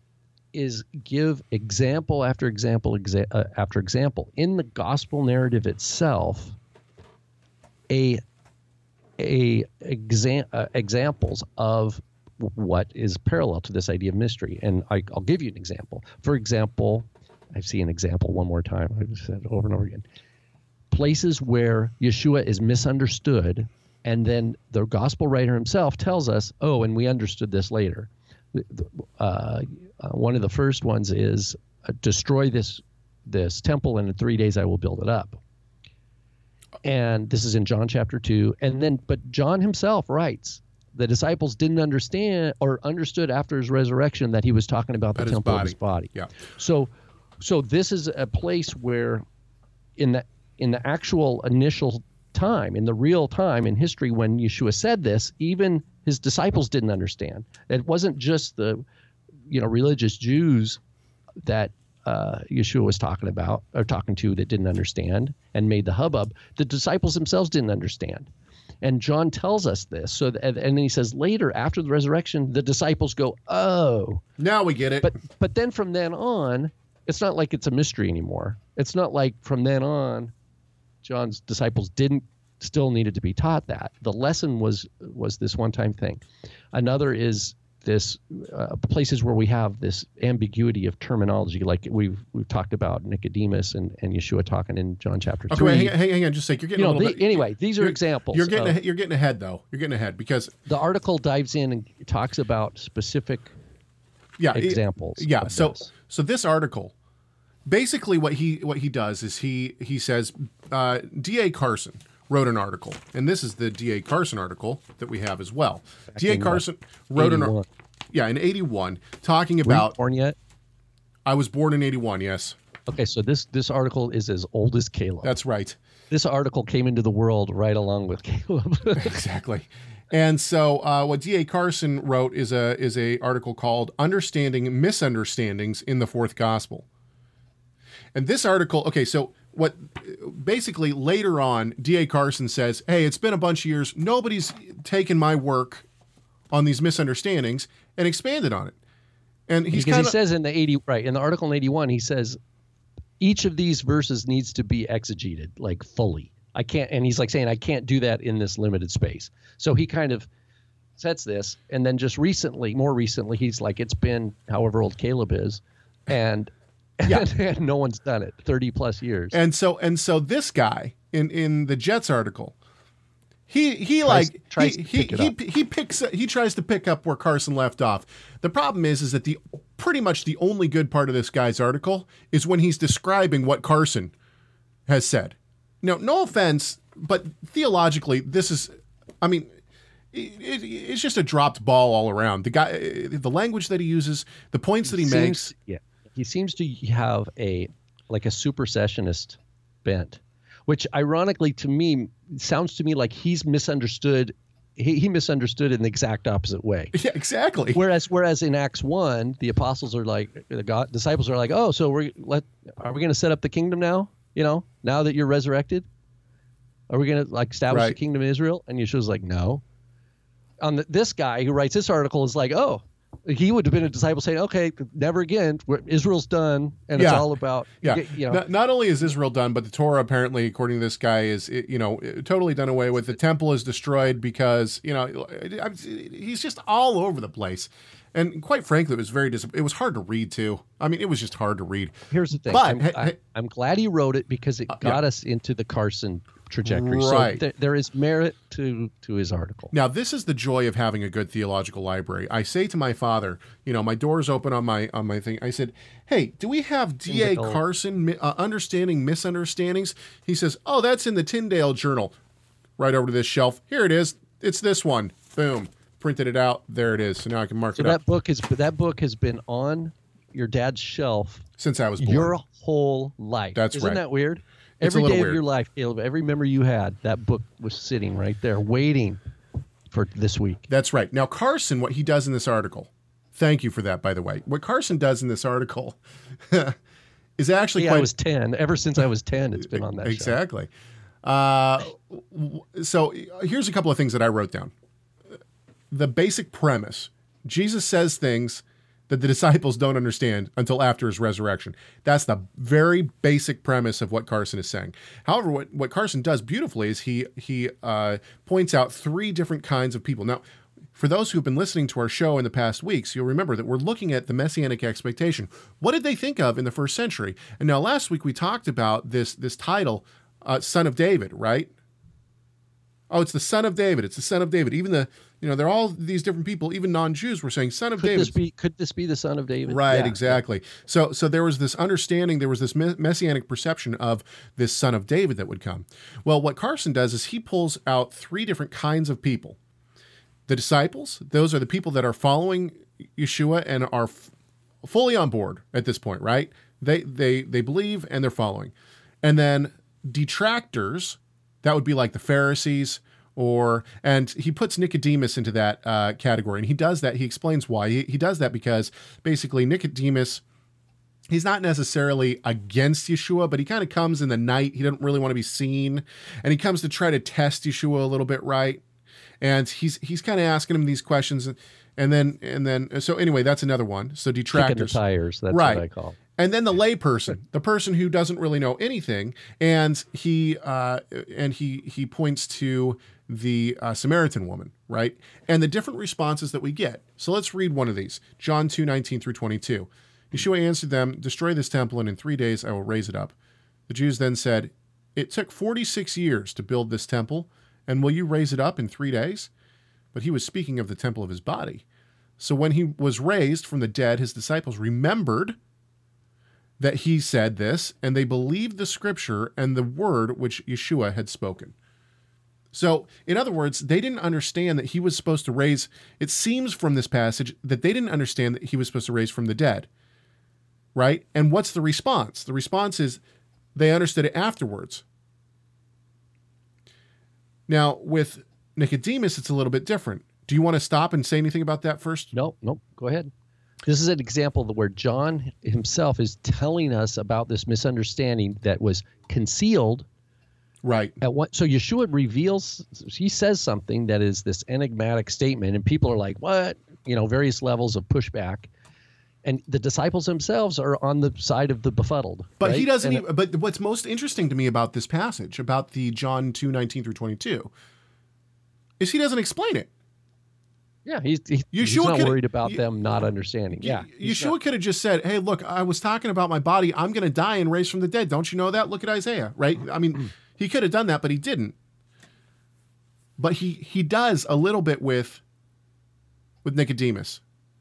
is give example after example exa- uh, after example. In the gospel narrative itself a a exam, uh, examples of what is parallel to this idea of mystery. And I, i'll give you an example. For example i see an example one more time. I've said over and over again. Places where yeshua is misunderstood and then the gospel writer himself tells us oh and we understood this later. Uh, uh, one of the first ones is uh, destroy this this temple and in three days I will build it up. And this is in John chapter two. And then, but John himself writes the disciples didn't understand or understood after his resurrection that he was talking about the About his temple of his body. body. Yeah. So, so this is a place where, in the in the actual initial time, in the real time in history when Yeshua said this, even his disciples didn't understand. It wasn't just the, you know, religious Jews that uh, Yeshua was talking about or talking to that didn't understand and made the hubbub. The disciples themselves didn't understand. And John tells us this. So, and then he says later, after the resurrection, the disciples go, "Oh, Now we get it. but but then from then on, it's not like it's a mystery anymore. It's not like from then on, John's disciples didn't still needed to be taught that. The lesson was was this one time thing. Another is this uh, places where we have this ambiguity of terminology, like we've we've talked about Nicodemus and, and Yeshua talking in John chapter okay, three. wait, hang, on- hang, on just a sec. You're getting you a little the- bit. anyway, these are examples. You're getting of- ahead, you're getting ahead though. You're getting ahead because the article dives in and talks about specific yeah, it- examples. yeah. So this. so this article, basically what he what he does is he he says uh, D.A. Carson wrote an article, and this is the D.A. Carson article that we have as well. D.A. uh, Carson wrote an 81. ar- yeah in '81 talking Were you about. born yet? I was born in '81. Yes, Okay, so this this article is as old as Caleb. that's right. this article came into the world right along with Caleb. exactly. And so, uh, what D.A. Carson wrote is a is a article called "Understanding Misunderstandings in the Fourth Gospel." And this article, okay, so what basically later on, D.A. Carson says, "Hey, it's been a bunch of years. Nobody's taken my work on these misunderstandings and expanded on it." And he's because kind he says in the 80 right in the article in 81 he says each of these verses needs to be exegeted like fully i can't and he's like saying i can't do that in this limited space so he kind of sets this and then just recently more recently he's like it's been however old caleb is and Yeah. and, no one's done it 30 plus years and so and so this guy in in the JETS article, he he Tries- like tries he he, he, up. he picks he tries to pick up where Carson left off. The problem is is that the pretty much the only good part of this guy's article is when he's describing what Carson has said. no, no offense, but theologically, this is, I mean, it, it, it's just a dropped ball all around. The guy, the language that he uses, the points that he seems, makes. Yeah, he seems to have a like a supersessionist bent, which ironically to me sounds to me like he's misunderstood. He, he misunderstood in the exact opposite way. Yeah, exactly. Whereas, whereas in Acts one, the apostles are like, the God, disciples are like, oh, so we're let, are we going to set up the kingdom now? You know, now that you're resurrected, are we going to like establish Right. the kingdom of Israel? And Yeshua's like, no. On the, this guy who writes this article is like, oh, he would have been a disciple saying, okay, never again. Israel's done, and it's all about Yeah. you know. not, not only is Israel done, but the Torah apparently, according to this guy, is you know totally done away with. The temple is destroyed because you know he's just all over the place. And quite frankly, it was very dis- it was hard to read too. I mean, it was just hard to read. Here's the thing. But, I'm, I, am glad he wrote it because it uh, got us into the Carson trajectory. Right. So th- there is merit to to his article. Now, this is the joy of having a good theological library. I say to my father, you know, my door's open on my on my thing. I said, "Hey, do we have D.A. Carson uh, understanding misunderstandings?" He says, "Oh, that's in the Tyndale Journal." Right over to this shelf. Here it is. It's this one. Boom. Printed it out. There it is. So now I can mark So it up that book is that book has been on your dad's shelf since I was born. your whole life. That's Isn't right. that weird? Every day weird. of your life, Caleb, every memory you had, that book was sitting right there, waiting for this week. That's right. Now, Carson, what he does in this article, thank you for that, by the way. What Carson does in this article is actually Yeah, quite I was ten. Ever since I was ten, it's been on that. exactly. Uh, so here's a couple of things that I wrote down. The basic premise: Jesus says things that the disciples don't understand until after his resurrection. That's the very basic premise of what Carson is saying. However, what, what Carson does beautifully is he he uh, points out three different kinds of people. Now, for those who've been listening to our show in the past weeks, you'll remember that we're looking at the messianic expectation. What did they think of in the first century? And now, last week we talked about this this title, uh, "Son of David," right? Oh, it's the Son of David. It's the Son of David. Even the you know they're all these different people. Even non-Jews were saying Son of Could David. this be? Could this be the son of David? Right, Yeah. exactly. So, so there was this understanding, there was this messianic perception of this son of David that would come. Well, what Carson does is he pulls out three different kinds of people. The disciples; those are the people that are following Yeshua and are f- fully on board at this point. Right? They they they believe and they're following. And then detractors, that would be like the Pharisees or and he puts Nicodemus into that uh, category and he does that he explains why he, he does that because basically Nicodemus he's not necessarily against Yeshua but he kind of comes in the night he doesn't really want to be seen and he comes to try to test Yeshua a little bit right and he's he's kind of asking him these questions and, and then and then so anyway that's another one so detractors tires. That's Right. what I call. and then the layperson, the person who doesn't really know anything, and he uh, and he he points to the uh, Samaritan woman, right, and the different responses that we get. So let's read one of these: John two nineteen through twenty two. Yeshua answered them, "Destroy this temple, and in three days I will raise it up." The Jews then said, "It took forty six years to build this temple, and will you raise it up in three days?" But he was speaking of the temple of his body. So when he was raised from the dead, his disciples remembered that he said this, and they believed the scripture and the word which Yeshua had spoken. So, in other words, they didn't understand that he was supposed to raise. It seems from this passage that they didn't understand that he was supposed to raise from the dead. Right? And what's the response? The response is they understood it afterwards. Now, with Nicodemus, it's a little bit different. Do you want to stop and say anything about that first? No, no, go ahead. This is an example where John himself is telling us about this misunderstanding that was concealed Right. at what so Yeshua reveals he says something that is this enigmatic statement and people are like, What? You know, various levels of pushback. And the disciples themselves are on the side of the befuddled. But he doesn't. Even, but what's most interesting to me about this passage, about the John two nineteen through twenty two, is he doesn't explain it. Yeah, he's, he, he's not worried about them not understanding. Yeah. Yeshua could have just said, "Hey, look, I was talking about my body. I'm going to die and raise from the dead. Don't you know that? Look at Isaiah, right? I mean, mm. He could have done that, but he didn't. But he he does a little bit with with Nicodemus.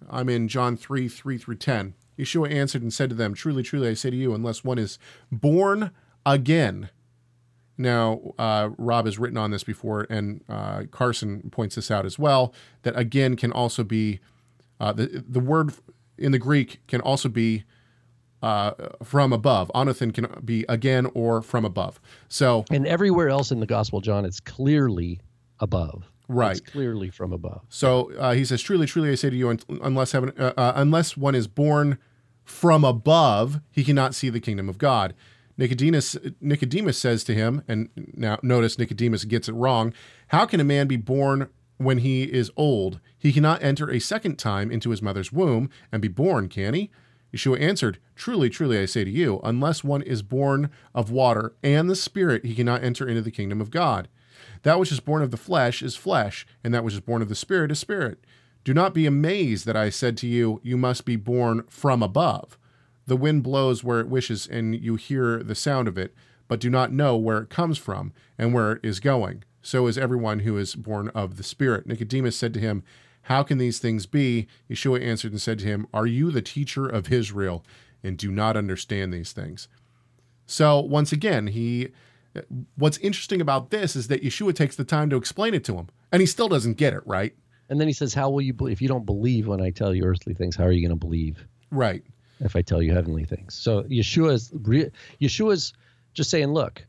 I'm in John three three through ten. Yeshua answered and said to them, "Truly, truly, I say to you, unless one is born again." Now, uh, Rob has written on this before, and uh, Carson points this out as well. That again can also be uh, the the word in the Greek can also be uh, from above. Anothen can be again or from above. So And everywhere else in the Gospel of John, it's clearly above. Right. It's clearly from above. So uh, he says, "Truly, truly, I say to you, unless heaven, uh, uh, unless one is born from above, he cannot see the kingdom of God." Nicodemus, Nicodemus says to him, and now notice Nicodemus gets it wrong. How can a man be born when he is old? He cannot enter a second time into his mother's womb and be born, can he? Yeshua answered, Truly, truly, I say to you, unless one is born of water and the Spirit, he cannot enter into the kingdom of God. That which is born of the flesh is flesh, and that which is born of the Spirit is spirit. Do not be amazed that I said to you, You must be born from above. The wind blows where it wishes, and you hear the sound of it, but do not know where it comes from and where it is going. So is everyone who is born of the Spirit. Nicodemus said to him, How can these things be? Yeshua answered and said to him, Are you the teacher of Israel and do not understand these things? So once again, he what's interesting about this is that Yeshua takes the time to explain it to him, and he still doesn't get it, right? And then he says, How will you believe? If you don't believe when I tell you earthly things, how are you going to believe Right. if I tell you heavenly things? So Yeshua's, re- Yeshua's just saying, Look,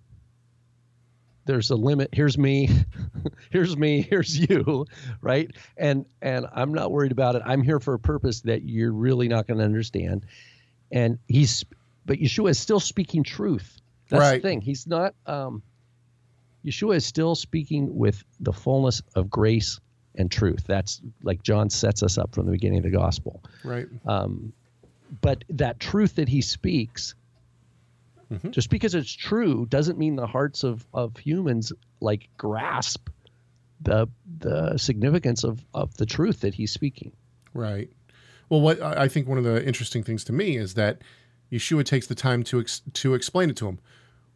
there's a limit. Here's me. here's me. Here's you. Right. And, and I'm not worried about it. I'm here for a purpose that you're really not going to understand. And he's, but Yeshua is still speaking truth. That's Right. the thing. He's not, um, Yeshua is still speaking with the fullness of grace and truth. That's like John sets us up from the beginning of the gospel. Right. Um, but that truth that he speaks, Mm-hmm. just because it's true, doesn't mean the hearts of, of humans like grasp the the significance of, of the truth that he's speaking. Right. Well, what I I think one of the interesting things to me is that Yeshua takes the time to ex- to explain it to him.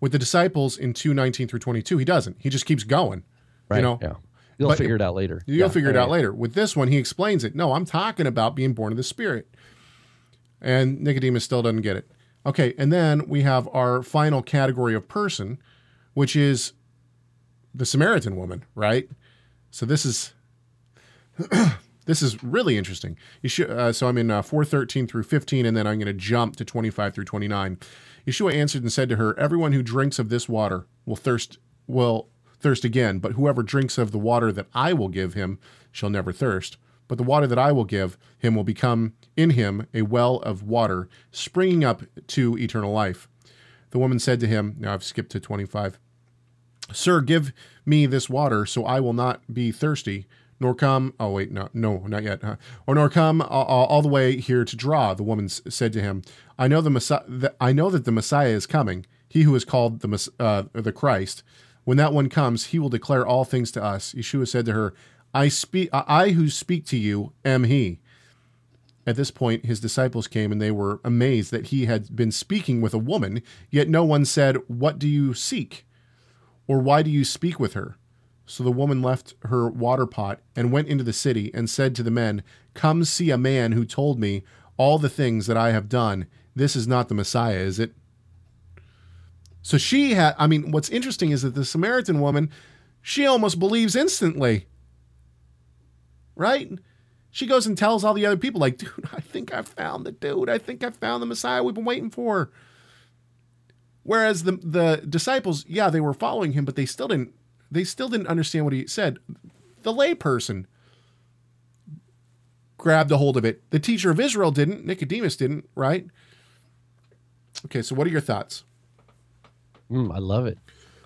With the disciples in two nineteen through twenty two, he doesn't. He just keeps going. Right. You know, yeah. You'll But- figure it out later. You'll Yeah, figure it yeah, out later. With this one, he explains it. No, I'm talking about being born of the Spirit. And Nicodemus still doesn't get it. Okay, and then we have our final category of person, which is the Samaritan woman, right? So this is this is really interesting. Uh, so I'm in uh, 413 through 15, and then I'm going to jump to 25 through 29. Yeshua answered and said to her, "Everyone who drinks of this water will thirst will thirst again, but whoever drinks of the water that I will give him shall never thirst. But the water that I will give him will become in him a well of water springing up to eternal life." The woman said to him, "Now I've skipped to 25." Sir, give me this water so I will not be thirsty, nor come. Oh, wait, no, no, not yet. Huh? Or nor come all, all, all the way here to draw. The woman said to him, I know the Messiah. That, I know that the Messiah is coming. He who is called the uh, the Christ. When that one comes, he will declare all things to us. Yeshua said to her, I speak. I who speak to you am he. At this point, his disciples came and they were amazed that he had been speaking with a woman, yet no one said, What do you seek? Or why do you speak with her? So the woman left her water pot and went into the city and said to the men, Come see a man who told me all the things that I have done. This is not the Messiah, is it? So she had, I mean, what's interesting is that the Samaritan woman, she almost believes instantly. Right? She goes and tells all the other people, like, dude, I think I found the dude. I think I found the Messiah we've been waiting for. Whereas the the disciples, yeah, they were following him, but they still didn't they still didn't understand what he said. The layperson grabbed a hold of it. The teacher of Israel didn't. Nicodemus didn't, right? Okay, so what are your thoughts? Mm, I love it.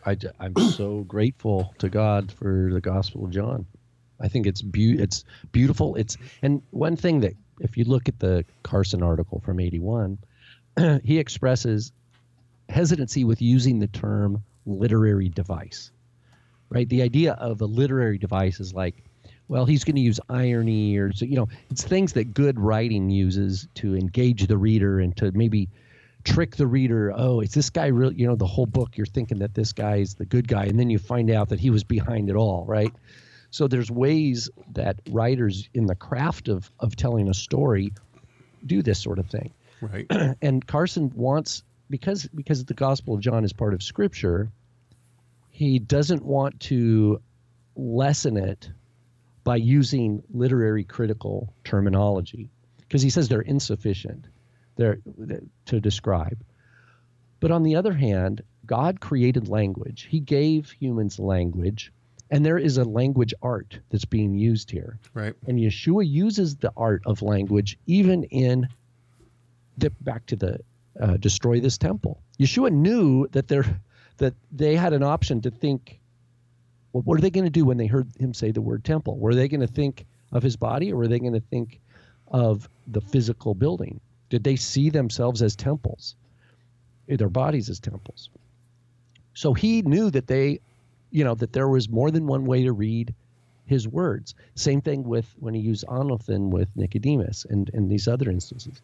I, am so grateful to God for the Gospel of John. I think it's beau- it's beautiful. It's and one thing that if you look at the Carson article from '81, he expresses hesitancy with using the term literary device. Right, the idea of a literary device is like, well, he's going to use irony or so, you know, it's things that good writing uses to engage the reader and to maybe trick the reader. Oh, is this guy real? You know, the whole book you're thinking that this guy is the good guy, and then you find out that he was behind it all, right? So there's ways that writers in the craft of of telling a story do this sort of thing. Right. and Carson wants because because the Gospel of John is part of Scripture. he doesn't want to lessen it by using literary critical terminology because he says they're insufficient they're, to describe. But on the other hand, God created language. He gave humans language, and there is a language art that's being used here. Right. And Yeshua uses the art of language even in the back to the uh, destroy this temple. Yeshua knew that there that they had an option to think well, what are they going to do when they heard him say the word temple? Were they going to think of his body or were they going to think of the physical building? Did they see themselves as temples, their bodies as temples? So he knew that they, you know, that there was more than one way to read his words. Same thing with when he used anothen with Nicodemus and, and these other instances.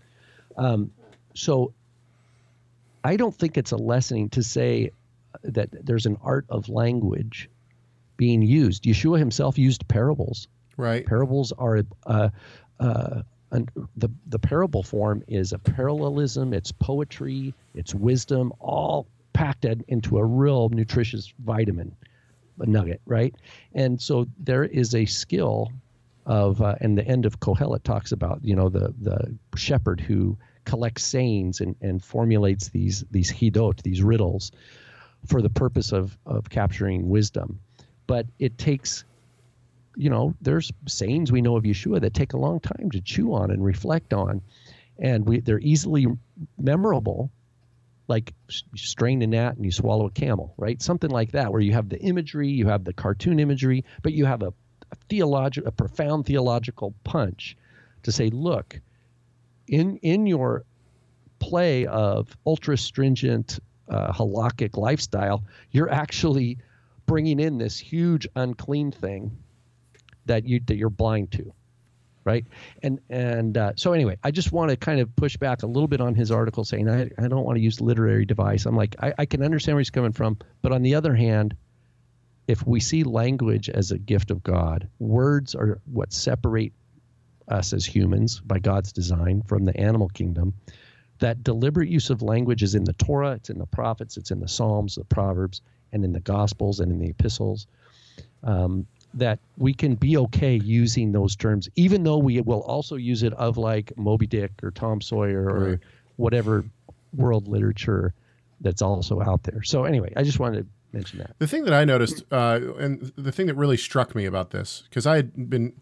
Um, so I don't think it's a lessening to say that there's an art of language being used. Yeshua himself used parables. Right. Parables are uh, uh, an, the the parable form is a parallelism. It's poetry. It's wisdom, all packed into a real nutritious vitamin a nugget, right? And so there is a skill of, uh, and the end of Kohelet talks about, you know, the the shepherd who collects sayings and, and formulates these these hidot, these riddles, for the purpose of of capturing wisdom but it takes you know there's sayings we know of yeshua that take a long time to chew on and reflect on and we they're easily memorable like you strain a gnat and you swallow a camel right? Something like that where you have the imagery you have the cartoon imagery but you have a, a theological a profound theological punch to say look in in your play of ultra stringent uh, halakhic lifestyle you're actually bringing in this huge unclean thing that you that you're blind to right? And and uh, so anyway i just want to kind of push back a little bit on his article saying i, I don't want to use literary device. I'm like I, I can understand where he's coming from but on the other hand if we see language as a gift of god words are what separate us as humans by god's design from the animal kingdom. That deliberate use of language is in the torah it's in the prophets it's in the psalms the proverbs and in the Gospels and in the epistles. Um, that we can be okay using those terms, even though we will also use it of like Moby Dick or Tom Sawyer or right. whatever world literature that's also out there. So anyway, I just wanted to mention that. The thing that I noticed, uh, and the thing that really struck me about this, because I had been,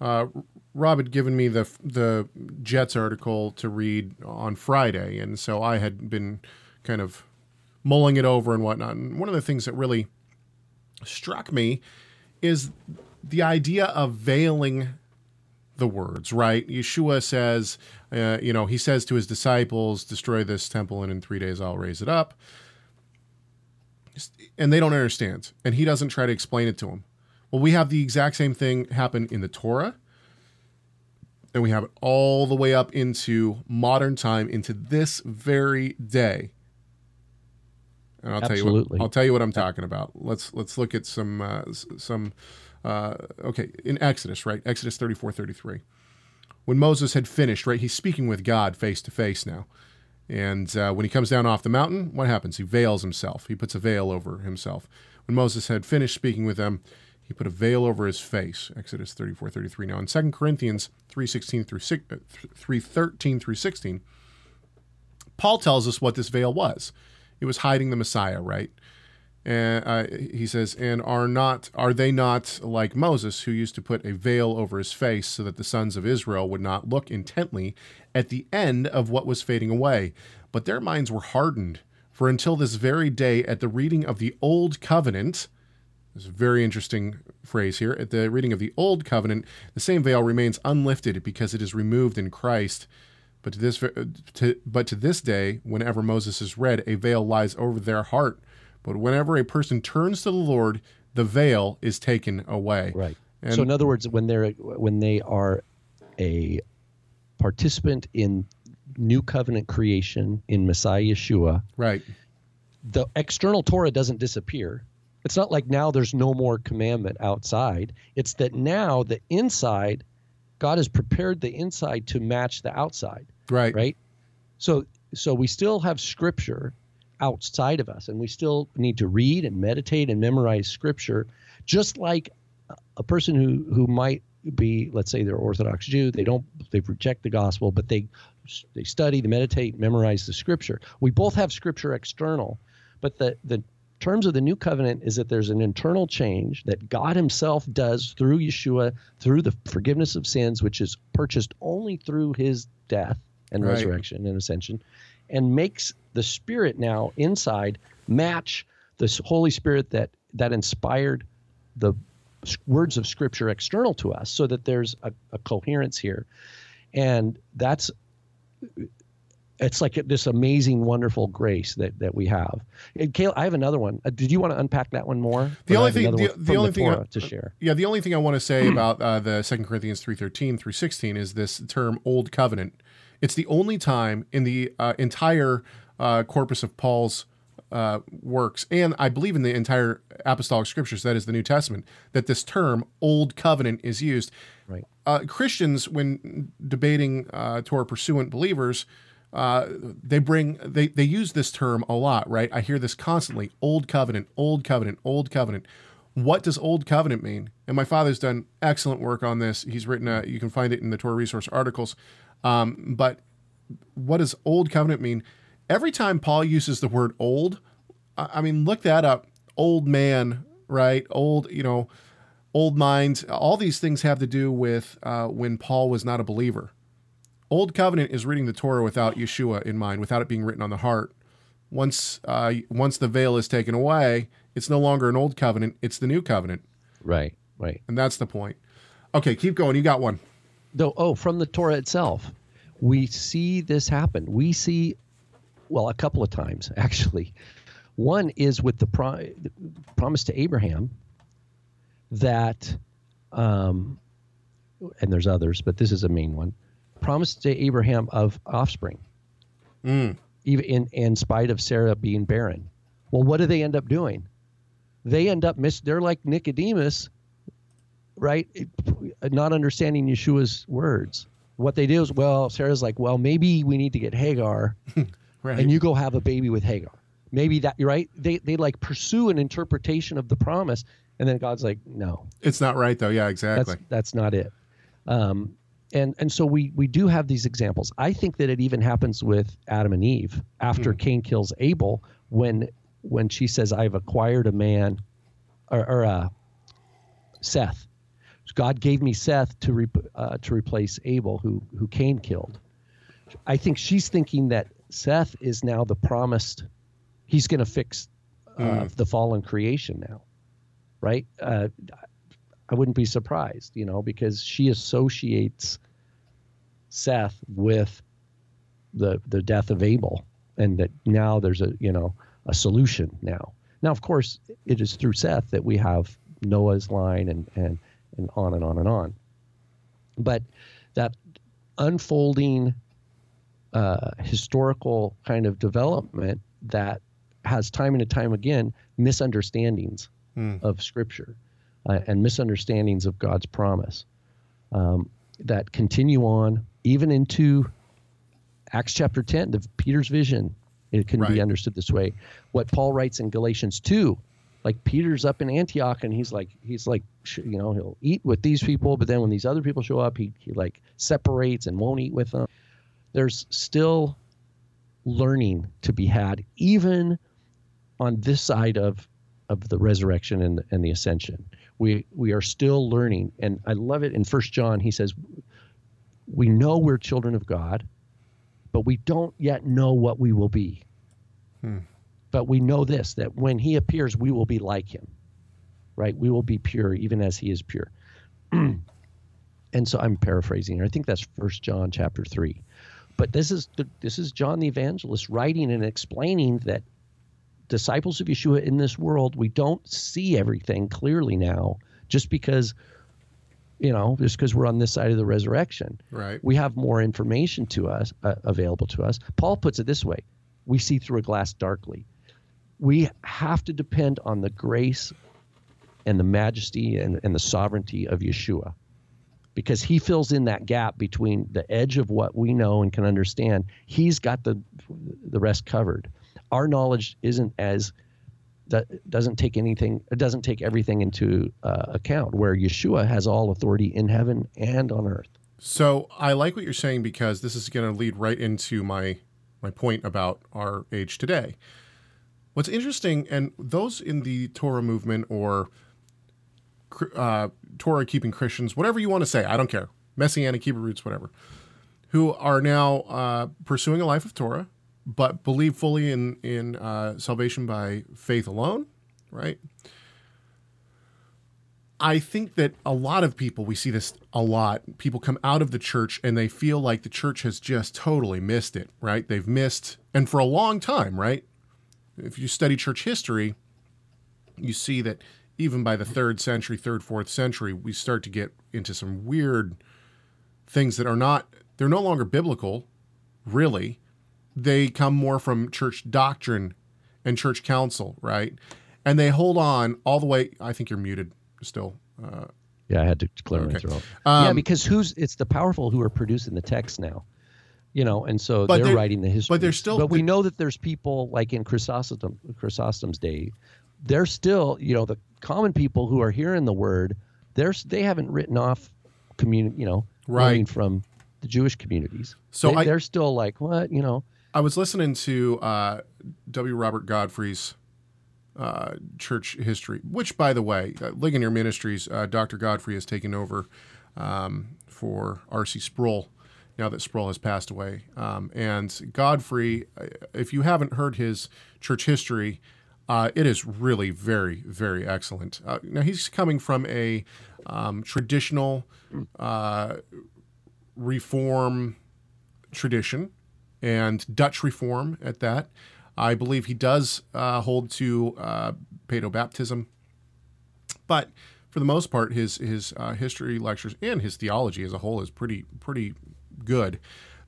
uh, Rob had given me the the JETS article to read on Friday, and so I had been kind of mulling it over and whatnot. And one of the things that really struck me is the idea of veiling the words, right? Yeshua says, uh, you know, he says to his disciples, destroy this temple and in three days I'll raise it up. And they don't understand. And he doesn't try to explain it to them. Well, we have the exact same thing happen in the Torah. And we have it all the way up into modern time, into this very day and I'll Absolutely. tell you what I'll tell you what I'm talking about. Let's let's look at some uh, some uh, okay in Exodus, right? Exodus 34, 33. When Moses had finished, right, he's speaking with God face to face now. And uh, when he comes down off the mountain, what happens? He veils himself. He puts a veil over himself. When Moses had finished speaking with them, he put a veil over his face. Exodus 34, 33. Now in 2 Corinthians 3.16 through six 3.13 through 16, Paul tells us what this veil was. It was hiding the Messiah, right? And uh, he says, and are not are they not like Moses, who used to put a veil over his face so that the sons of Israel would not look intently at the end of what was fading away? But their minds were hardened. For until this very day, at the reading of the old covenant, a very interesting phrase here. At the reading of the old covenant, the same veil remains unlifted because it is removed in Christ. But to this, to, but to this day, whenever Moses is read, a veil lies over their heart. But whenever a person turns to the Lord, the veil is taken away. Right. And so, in other words, when they're when they are a participant in new covenant creation in Messiah Yeshua, right? The external Torah doesn't disappear. It's not like now there's no more commandment outside. It's that now the inside God has prepared the inside to match the outside. Right. Right. So so we still have scripture outside of us, and we still need to read and meditate and memorize Scripture, just like a person who who might be, let's say, they're Orthodox Jew, they don't they reject the gospel, but they they study, they meditate, memorize the Scripture. We both have Scripture external, but the the terms of the new covenant is that there's an internal change that God Himself does through Yeshua, through the forgiveness of sins, which is purchased only through His death and Right. resurrection and ascension, and makes the Spirit now inside match the Holy Spirit that that inspired the words of Scripture external to us, so that there's a, a coherence here, and that's it's like this amazing, wonderful grace that that we have. And Caleb, I have another one. Uh, did you want to unpack that one more? The Or only thing- the- the only thing I- to share. Yeah, the only thing I want to say about uh, the Second Corinthians three thirteen through sixteen is this term "old covenant." It's the only time in the uh, entire uh, corpus of Paul's uh, works, and I believe in the entire apostolic scriptures, that is the New Testament, that this term "old covenant" is used. Right. Uh, Christians, when debating uh, Torah pursuant believers, uh, they bring they they use this term a lot, right? I hear this constantly: old covenant, old covenant, old covenant. What does old covenant mean? And my father's done excellent work on this. He's written a, you can find it in the Torah resource articles. Um, but what does old covenant mean? Every time Paul uses the word old, I mean, look that up. Old man, right? Old, you know, old mind. All these things have to do with uh, when Paul was not a believer. Old covenant is reading the Torah without Yeshua in mind, without it being written on the heart. Once, uh, once the veil is taken away, it's no longer an old covenant; it's the new covenant, Right. Right. and that's the point. Okay, keep going. You got one. Though oh from the torah itself we see this happen. We see well a couple of times actually. One is with the, pro- the promise to abraham that um, and there's others but this is a main one promise to abraham of offspring. Mm. even in, in spite of sarah being barren. Well what do they end up doing? They end up miss they're like nicodemus right? Not understanding Yeshua's words. What they do is, well, Sarah's like, well, maybe we need to get Hagar, Right. and you go have a baby with Hagar. Maybe that, right? They they like pursue an interpretation of the promise, and then God's like, no, it's not right though. Yeah, exactly. that's that's not it. Um, and and so we we do have these examples. I think that it even happens with Adam and Eve after Cain kills Abel when when she says, "I've acquired a man," or, or uh, Seth. God gave me Seth to re- uh, to replace Abel, who who Cain killed. I think she's thinking that Seth is now the promised. He's going to fix uh, the fallen creation now, right? Uh, I wouldn't be surprised, you know, because she associates Seth with the the death of Abel, and that now there's a you know a solution now. Now, of course, it is through Seth that we have Noah's line and and and on and on and on. But that unfolding uh, historical kind of development that has time and time again misunderstandings Hmm. of Scripture uh, and misunderstandings of God's promise um, that continue on even into Acts chapter 10, the Peter's vision. It can Right. be understood this way. What Paul writes in Galatians 2, like Peter's up in Antioch and he's like, he's like, you know, he'll eat with these people, but then when these other people show up, he, he like separates and won't eat with them. There's still learning to be had, even on this side of of the resurrection and, and the ascension. We we are still learning, and I love it in First John. He says, "We know we're children of God, but we don't yet know what we will be. Hmm. But we know this: that when He appears, we will be like Him. Right? We will be pure, even as He is pure." and so I'm paraphrasing here. I think that's First John chapter three. But this is the, this is John the evangelist writing and explaining that disciples of Yeshua in this world, we don't see everything clearly now just because, you know, just because we're on this side of the resurrection. Right. We have more information to us uh, available to us. Paul puts it this way: we see through a glass darkly. We have to depend on the grace and the majesty and, and the sovereignty of Yeshua because he fills in that gap between the edge of what we know and can understand. He's got the the rest covered. our knowledge isn't as that doesn't take anything it doesn't take everything into uh, account where yeshua has all authority in heaven and on earth So I like what you're saying because this is going to lead right into my my point about our age today. What's interesting, and those in the Torah movement or uh, Torah keeping Christians, whatever you want to say, I don't care, Messianic Hebrew roots, whatever, who are now uh, pursuing a life of Torah, but believe fully in in uh, salvation by faith alone, right? I think that a lot of people, we see this a lot. People come out of the church and they feel like the church has just totally missed it, right? They've missed, and for a long time, right? If you study church history, you see that even by the third century, third, fourth century, we start to get into some weird things that are not, they're no longer biblical, really. They come more from church doctrine and church council, right? And they hold on all the way. I think you're muted still. Uh, yeah i had to clear my throat Um, yeah because who's it's the powerful who are producing the text now you know and so But they're, they're- writing the history But they're still- but we know that there's people like in chrysostom chrysostom's day they're still you know the common people who are hearing the word they're they haven't written off community you know Right. from the jewish communities So they, they're still like what you know I was listening to uh, W. Robert Godfrey's uh, church history, which, by the way, uh, Ligonier Ministries, uh, Dr. Godfrey has taken over um, for R.C. Sproul now that Sproul has passed away. Um, and Godfrey, uh, if you haven't heard his church history, uh, it is really very, very excellent. Uh, now, he's coming from a um, traditional uh, reform tradition and Dutch reform at that. I believe he does uh, hold to uh, paedobaptism, but for the most part, his his uh, history lectures and his theology as a whole is pretty pretty good.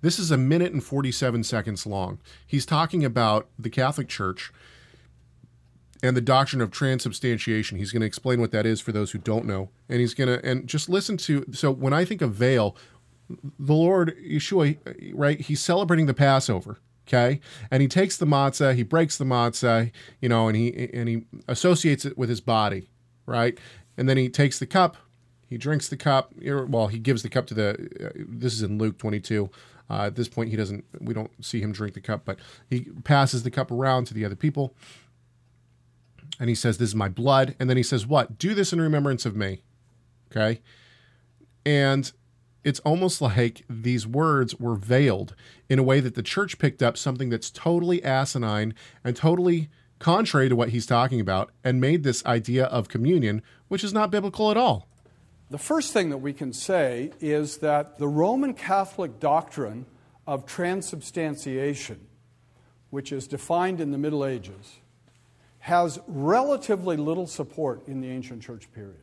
This is a minute and forty seven seconds long. He's talking about the Catholic Church and the doctrine of transubstantiation. He's going to explain what that is for those who don't know, and he's going to and just listen to. So when I think of veil, the Lord Yeshua, right? He's celebrating the Passover, okay? And he takes the matzah, he breaks the matzah, you know, and he and he associates it with his body, right? And then he takes the cup, he drinks the cup. Well, he gives the cup to the. Uh, this is in Luke twenty-two. Uh, at this point, he doesn't. We don't see him drink the cup, but he passes the cup around to the other people, and he says, "This is my blood." And then he says, "What? Do this in remembrance of me." Okay, and it's almost like these words were veiled in a way that the church picked up something that's totally asinine and totally contrary to what he's talking about and made this idea of communion, which is not biblical at all. The first thing that we can say is that the Roman Catholic doctrine of transubstantiation, which is defined in the Middle Ages, has relatively little support in the ancient church period.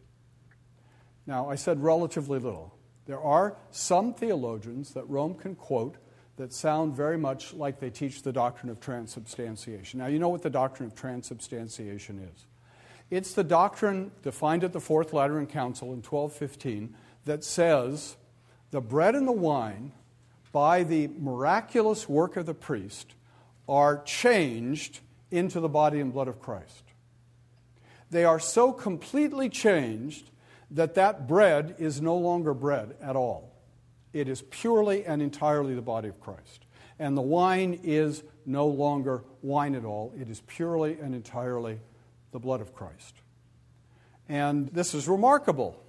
Now, I said relatively little. There are some theologians that Rome can quote that sound very much like they teach the doctrine of transubstantiation. Now, you know what the doctrine of transubstantiation is. It's the doctrine defined at the Fourth Lateran Council in 1215 that says the bread and the wine, by the miraculous work of the priest, are changed into the body and blood of Christ. They are so completely changed that that bread is no longer bread at all. It is purely and entirely the body of Christ. And the wine is no longer wine at all. It is purely and entirely the blood of Christ. And this is remarkable.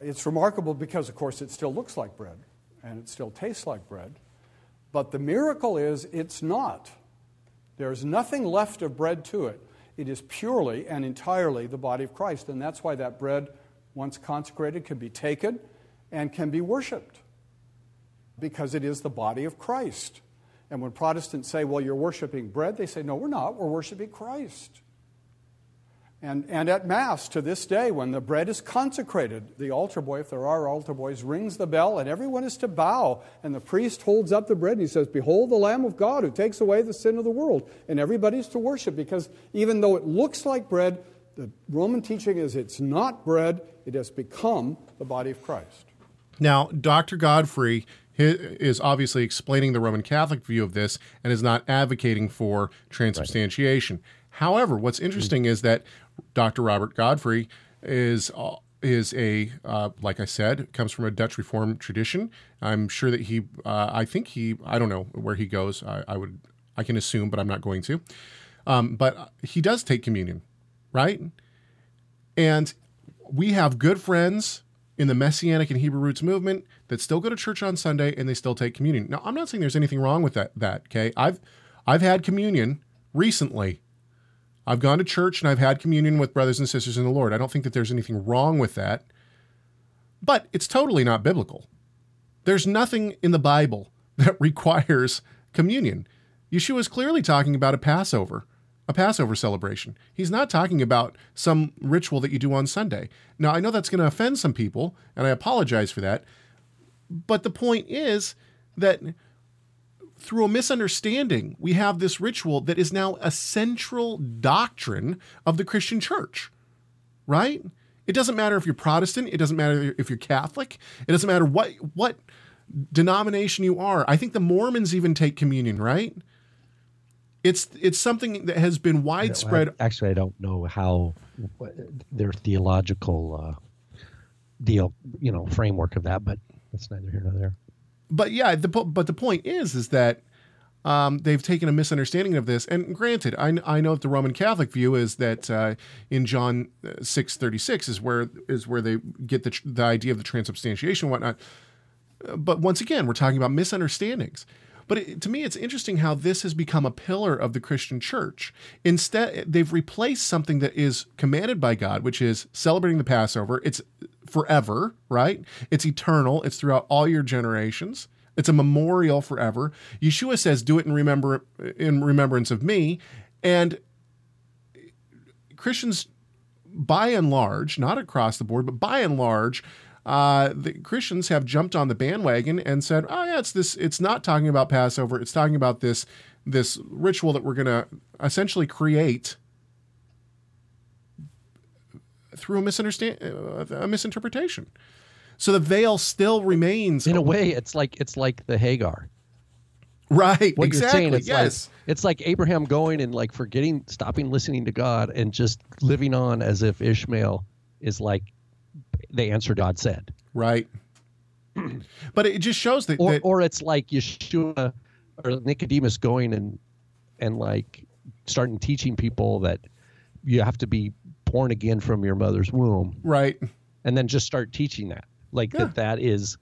It's remarkable because, of course, it still looks like bread and it still tastes like bread. But the miracle is it's not. There's nothing left of bread to it. It is purely and entirely the body of Christ. And that's why that bread, once consecrated, can be taken and can be worshiped because it is the body of Christ. And when Protestants say, well, you're worshiping bread, they say, no, we're not. We're worshiping Christ. And, and at Mass, to this day, when the bread is consecrated, the altar boy, if there are altar boys, rings the bell and everyone is to bow. And the priest holds up the bread and he says, Behold the Lamb of God who takes away the sin of the world. And everybody's to worship because even though it looks like bread, the Roman teaching is it's not bread, it has become the body of Christ. Now, Dr. Godfrey, is obviously explaining the Roman Catholic view of this and is not advocating for transubstantiation. However, what's interesting mm-hmm. is that Dr. Robert Godfrey is uh, is a uh, like I said comes from a Dutch Reformed tradition. I'm sure that he uh, I think he I don't know where he goes. I, I would I can assume, but I'm not going to. Um, but he does take communion, right? And we have good friends in the Messianic and Hebrew roots movement that still go to church on Sunday and they still take communion. Now, I'm not saying there's anything wrong with that. That okay, I've I've had communion recently. I've gone to church and I've had communion with brothers and sisters in the Lord. I don't think that there's anything wrong with that, but it's totally not biblical. There's nothing in the Bible that requires communion. Yeshua is clearly talking about a Passover a Passover celebration. He's not talking about some ritual that you do on Sunday. Now, I know that's going to offend some people, and I apologize for that. But the point is that through a misunderstanding, we have this ritual that is now a central doctrine of the Christian church, right? It doesn't matter if you're Protestant, it doesn't matter if you're Catholic, it doesn't matter what what denomination you are. I think the Mormons even take communion, right? it's it's something that has been widespread. Actually, I don't know how their theological uh, deal, you know, framework of that, but that's neither here nor there. But yeah, the but the point is, is that um, they've taken a misunderstanding of this. And granted, I, I know that the Roman Catholic view is that uh, in John uh, six thirty six is where is where they get the the idea of the transubstantiation and whatnot. But once again, we're talking about misunderstandings. But it, to me, it's interesting how this has become a pillar of the Christian church. Instead, they've replaced something that is commanded by God, which is celebrating the Passover. It's forever, right? It's eternal. It's throughout all your generations. It's a memorial forever. Yeshua says, "Do it in remember in remembrance of me," and Christians, by and large, not across the board, but by and large, uh, the Christians have jumped on the bandwagon and said, "Oh yeah, it's this. It's not talking about Passover. It's talking about this this ritual that we're going to essentially create through a misunderstand uh, a misinterpretation." So the veil still remains. In a way, it's like it's like the Hagar. Right. What exactly. you're saying, it's yes. Like, it's like Abraham going and like forgetting, stopping listening to God, and just living on as if Ishmael is like the answer God said. Right. but it just shows that or, that, or it's like Yeshua or Nicodemus going and and like starting teaching people that you have to be born again from your mother's womb. Right. And then just start teaching that. Like yeah. that that is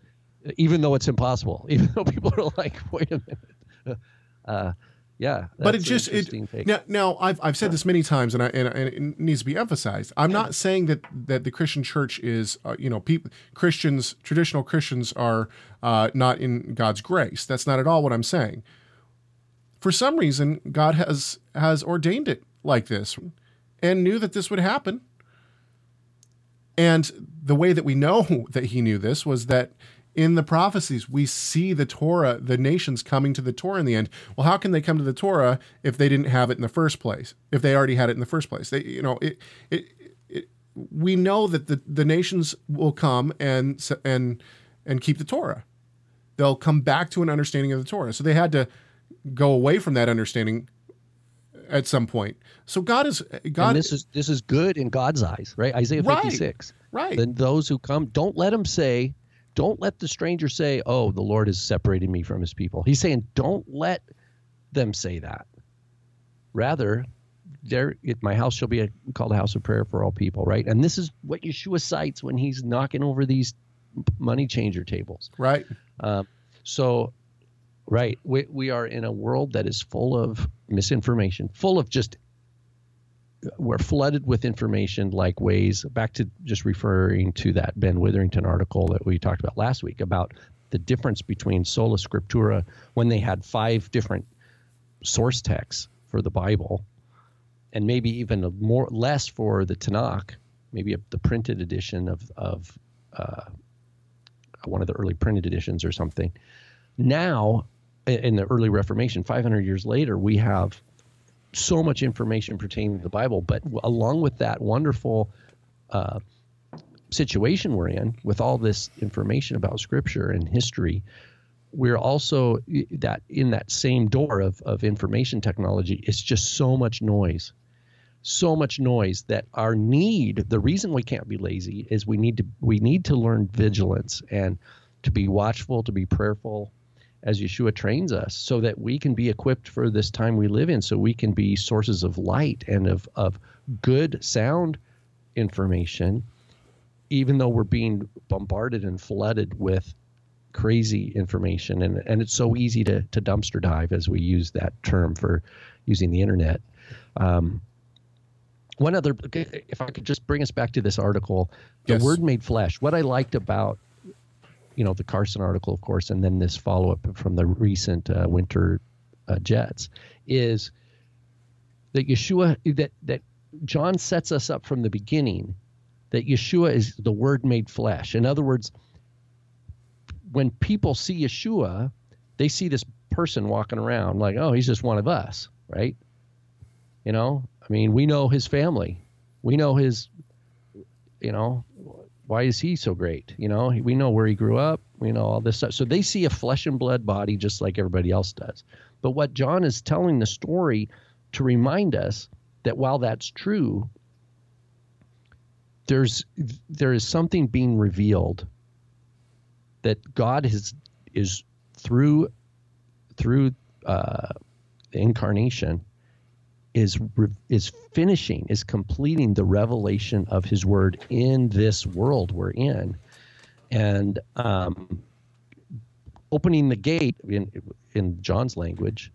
even though it's impossible, even though people are like, wait a minute. Uh, yeah, but it just it now, now I've I've said this many times, and I and, and it needs to be emphasized. I'm not saying that that the Christian church is uh, you know people Christians traditional Christians are uh, not in God's grace. That's not at all what I'm saying. For some reason, God has has ordained it like this, and knew that this would happen. And the way that we know that He knew this was that in the prophecies, we see the Torah, the nations coming to the Torah in the end. Well, how can they come to the Torah if they didn't have it in the first place? If they already had it in the first place, they, you know, it, it, it we know that the, the nations will come and and and keep the Torah. They'll come back to an understanding of the Torah. So they had to go away from that understanding at some point. So God is God. And this is this is good in God's eyes, right? Isaiah fifty six. Right. right. Then those who come, don't let them say don't let the stranger say, "Oh, the Lord has separated me from his people." He's saying, "Don't let them say that." Rather, there my house shall be a, called a house of prayer for all people, right? And this is what Yeshua cites when he's knocking over these money changer tables. Right. Um, so, right, we, we are in a world that is full of misinformation, full of just we're flooded with information like ways back to just referring to that Ben Witherington article that we talked about last week about the difference between sola scriptura when they had five different source texts for the Bible and maybe even more less for the Tanakh, maybe a, the printed edition of of uh, one of the early printed editions or something. Now, in the early Reformation, 500 years later, we have so much information pertaining to the Bible, but along with that wonderful uh, situation we're in, with all this information about Scripture and history, we're also that in that same door of, of information technology it's just so much noise. So much noise that our need the reason we can't be lazy is we need to we need to learn vigilance and to be watchful to be prayerful as yeshua trains us so that we can be equipped for this time we live in so we can be sources of light and of, of good sound information even though we're being bombarded and flooded with crazy information and and it's so easy to to dumpster dive as we use that term for using the internet um, one other if i could just bring us back to this article the Yes. word made flesh what i liked about you know the carson article of course and then this follow-up from the recent uh, winter uh, jets is that yeshua that that john sets us up from the beginning that yeshua is the word made flesh in other words when people see Yeshua, they see this person walking around like, oh, he's just one of us, right? You know, I mean, we know his family, we know his, you know, why is he so great? You know, we know where he grew up, we know all this stuff. So they see a flesh and blood body just like everybody else does. But what John is telling the story to remind us that while that's true, there's there is something being revealed that God is is through through uh, the incarnation is re- is finishing is completing the revelation of His Word in this world we're in, and um, opening the gate in in John's language,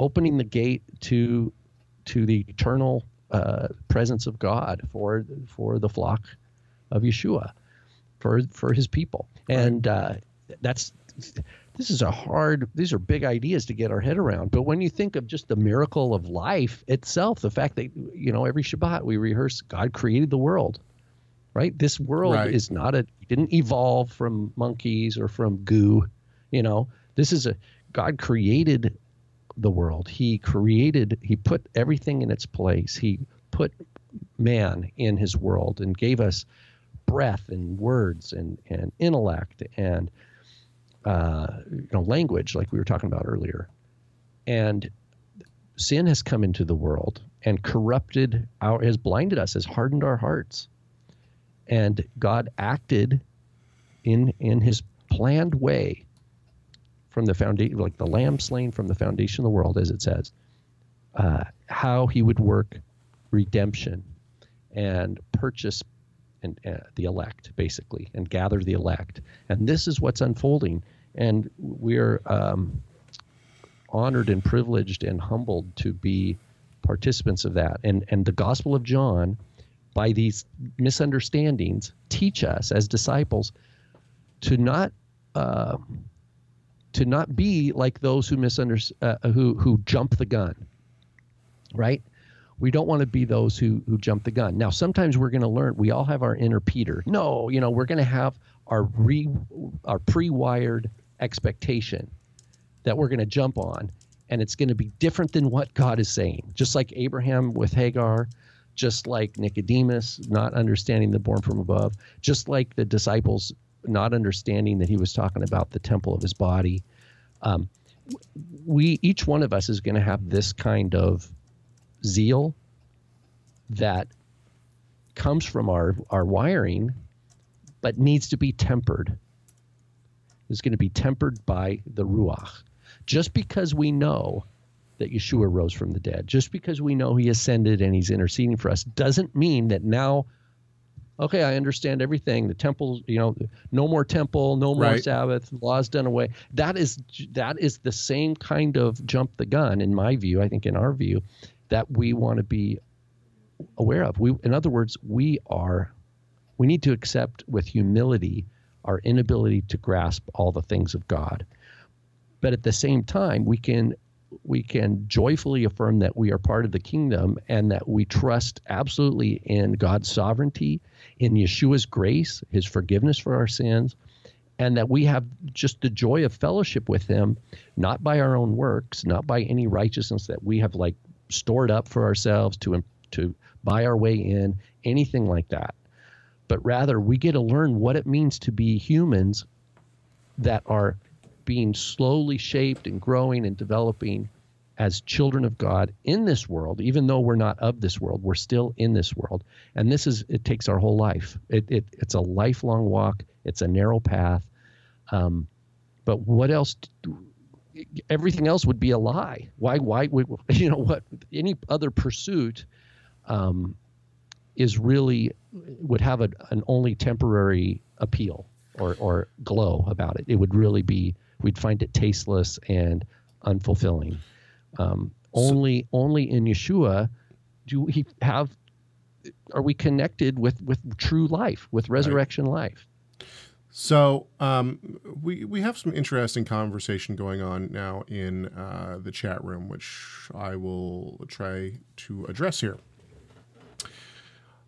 opening the gate to to the eternal uh, presence of God for for the flock of Yeshua for for his people. And uh, that's this is a hard these are big ideas to get our head around. But when you think of just the miracle of life itself the fact that you know every shabbat we rehearse god created the world right? This world Right. is not a didn't evolve from monkeys or from goo you know? This is a god created the world. He created he put everything in its place. He put man in his world and gave us breath and words and, and intellect and uh, you know language like we were talking about earlier. And sin has come into the world and corrupted our has blinded us has hardened our hearts. And god acted in in his planned way from the foundation like the lamb slain from the foundation of the world as it says uh, how he would work redemption and purchase and uh, the elect basically and gather the elect. And this is what's unfolding. And we're um, honored and privileged and humbled to be participants of that. And and the gospel of john by these misunderstandings teach us as disciples to not uh, to not be like those who misunderstand uh, who who jump the gun right we don't want to be those who who jump the gun. Now, sometimes we're going to learn. We all have our inner Peter. No, you know, we're going to have our re our pre-wired expectation that we're going to jump on, and it's going to be different than what God is saying. Just like Abraham with Hagar, just like Nicodemus not understanding the born from above, just like the disciples not understanding that he was talking about the temple of his body. Um, we each one of us is going to have this kind of zeal that comes from our, our wiring, but needs to be tempered. Is going to be tempered by the Ruach. Just because we know that Yeshua rose from the dead, just because we know he ascended and he's interceding for us, doesn't mean that now, okay, I understand everything. The temple, you know, no more temple, no more Right. Sabbath, laws done away. That is that is the same kind of jump the gun, in my view. I think in our view, that we want to be aware of. We, in other words, we are, we need to accept with humility our inability to grasp all the things of God. But at the same time, we can we can joyfully affirm that we are part of the kingdom and that we trust absolutely in God's sovereignty, in Yeshua's grace, his forgiveness for our sins, and that we have just the joy of fellowship with him, not by our own works, not by any righteousness that we have like stored up for ourselves to to buy our way in, anything like that. But rather, we get to learn what it means to be humans that are being slowly shaped and growing and developing as children of God in this world, even though we're not of this world, we're still in this world. And this is, it takes our whole life. It, it, it's a lifelong walk, it's a narrow path. Um, but what else? Everything else would be a lie. Why, why would, you know, what, any other pursuit um, is really, would have a, an only temporary appeal or, or glow about it. It would really be, we'd find it tasteless and unfulfilling. Um, only only in Yeshua do we have are we connected with with true life, with resurrection right. life. So um, we we have some interesting conversation going on now in uh, the chat room, which I will try to address here.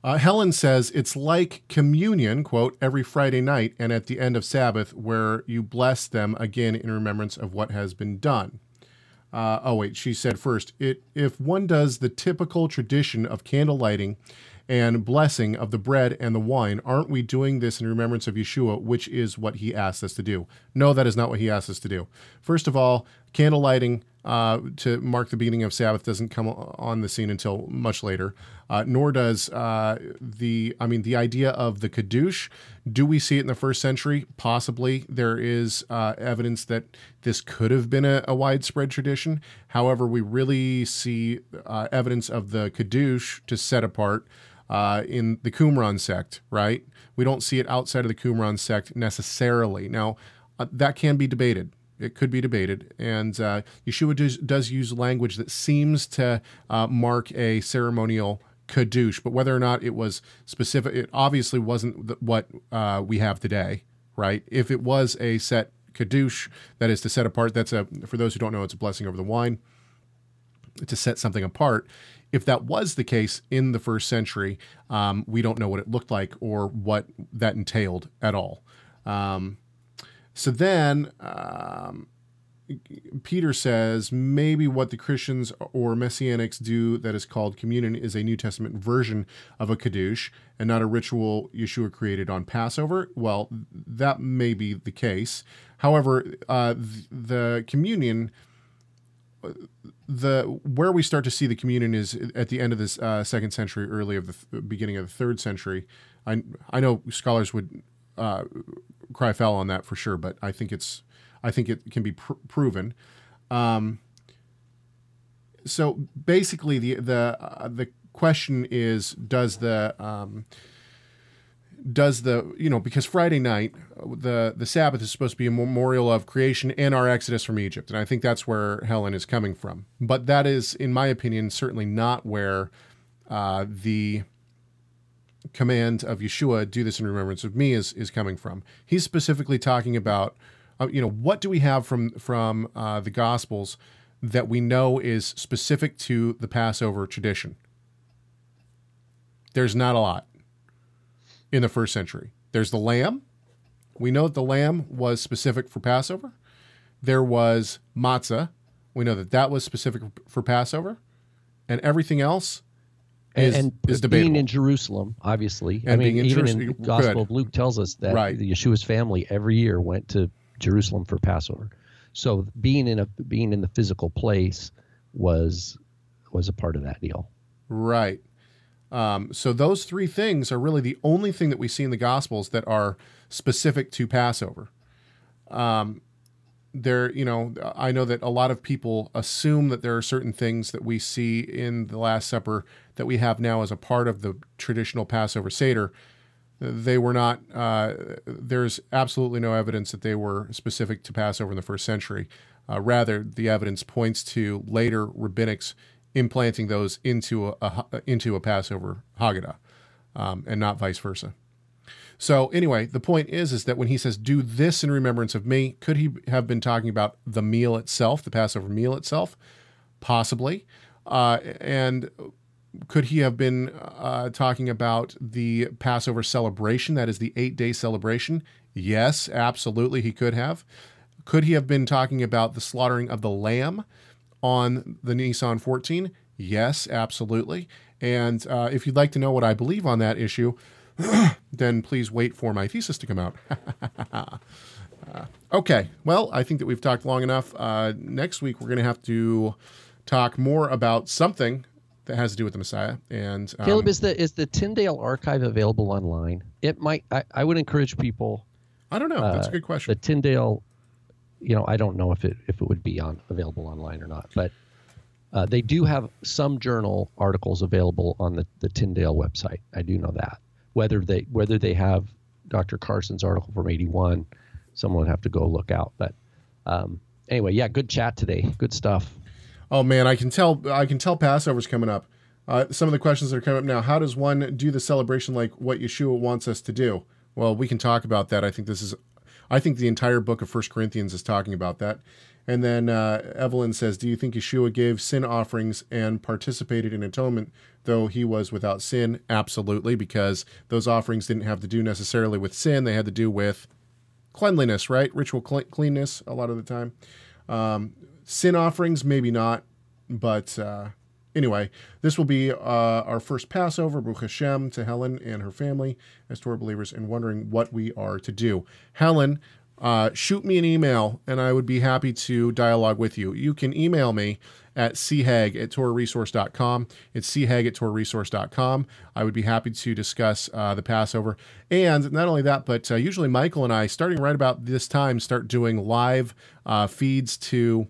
Uh, Helen says it's like communion, quote, every Friday night and at the end of Sabbath, where you bless them again in remembrance of what has been done. Uh, oh wait, she said first, it if one does the typical tradition of candle lighting and blessing of the bread and the wine, aren't we doing this in remembrance of Yeshua, which is what he asked us to do? No, that is not what he asked us to do. First of all, candle lighting uh, to mark the beginning of Sabbath doesn't come on the scene until much later. Uh, nor does uh, the, I mean, the idea of the Kiddush. Do we see it in the first century? Possibly. There is uh, evidence that this could have been a, a, widespread tradition. However, we really see uh, evidence of the Kiddush to set apart uh, in the Qumran sect, right? We don't see it outside of the Qumran sect necessarily. Now, that can be debated it could be debated. And uh, Yeshua does, does, use language that seems to uh, mark a ceremonial Kiddush, but whether or not it was specific, it obviously wasn't what uh, we have today, right? If it was a set Kiddush, that is to set apart, that's a, for those who don't know, it's a blessing over the wine, to set something apart. If that was the case in the first century, um, we don't know what it looked like or what that entailed at all. Um, so then um, Peter says maybe what the Christians or Messianics do that is called communion is a New Testament version of a Kiddush and not a ritual Yeshua created on Passover. Well, that may be the case. However, uh, the communion the where we start to see the communion is at the end of this uh, second century, early of the th- beginning of the third century. I I know scholars would uh, cry foul on that for sure, but I think it's I think it can be pr- proven. Um, so basically, the the uh, the question is, does the um, does the you know because Friday night the the Sabbath is supposed to be a memorial of creation and our exodus from Egypt, and I think that's where Helen is coming from. But that is, in my opinion, certainly not where uh, the command of Yeshua, do this in remembrance of me, is is coming from. He's specifically talking about, uh, you know, what do we have from from uh, the Gospels that we know is specific to the Passover tradition? There's not a lot in the first century. There's the lamb. We know that the lamb was specific for Passover. There was matzah. We know that that was specific for Passover, and everything else is, and, is being in Jerusalem, obviously. And I mean, even in Gospel good. of Luke tells us that right. the Yeshua's family every year went to Jerusalem for Passover. So being in a being in the physical place was was a part of that deal. Right. Um, so those three things are really the only thing that we see in the Gospels that are specific to Passover. Um, there, you know, I know that a lot of people assume that there are certain things that we see in the Last Supper that we have now as a part of the traditional Passover Seder. They were not, uh, there's absolutely no evidence that they were specific to Passover in the first century. Uh, rather, the evidence points to later rabbinics implanting those into a, a into a Passover Haggadah, um, and not vice versa. So anyway, the point is is that when he says do this in remembrance of me, could he have been talking about the meal itself, the Passover meal itself? Possibly. Uh, and could he have been uh, talking about the Passover celebration? That is the eight day celebration. Yes, absolutely, he could have. Could he have been talking about the slaughtering of the lamb on the Nissan 14? Yes, absolutely. And uh, if you'd like to know what I believe on that issue, then please wait for my thesis to come out. Okay. Well, I think that we've talked long enough. Uh, next week, we're going to have to talk more about something that has to do with the Messiah. And um, Caleb, is the is the Tyndale archive available online? It might. I, I would encourage people. I don't know. That's a uh, good question. The Tyndale, you know, I don't know if it if it would be on available online or not, but uh, they do have some journal articles available on the, the Tyndale website. I do know that. Whether they whether they have Dr. Carson's article from '81, someone would have to go look out. But um, anyway, yeah, good chat today. Good stuff. Oh man, I can tell. I can tell Passover's coming up. Uh, some of the questions that are coming up now. How does one do the celebration like what Yeshua wants us to do? Well, we can talk about that. I think this is. I think the entire book of First Corinthians is talking about that. And then uh, Evelyn says, "Do you think Yeshua gave sin offerings and participated in atonement, though he was without sin?" Absolutely, because those offerings didn't have to do necessarily with sin; they had to do with cleanliness, right? Ritual cle- cleanness a lot of the time. Um, sin offerings, maybe not, but uh, anyway, this will be uh, our first Passover, Baruch Hashem, to Helen and her family as Torah believers, and wondering what we are to do. Helen, uh, shoot me an email, and I would be happy to dialogue with you. You can email me at chag at torahresource.com. It's chag at torahresource.com. I would be happy to discuss uh, the Passover. And not only that, but uh, usually Michael and I, starting right about this time, start doing live uh, feeds to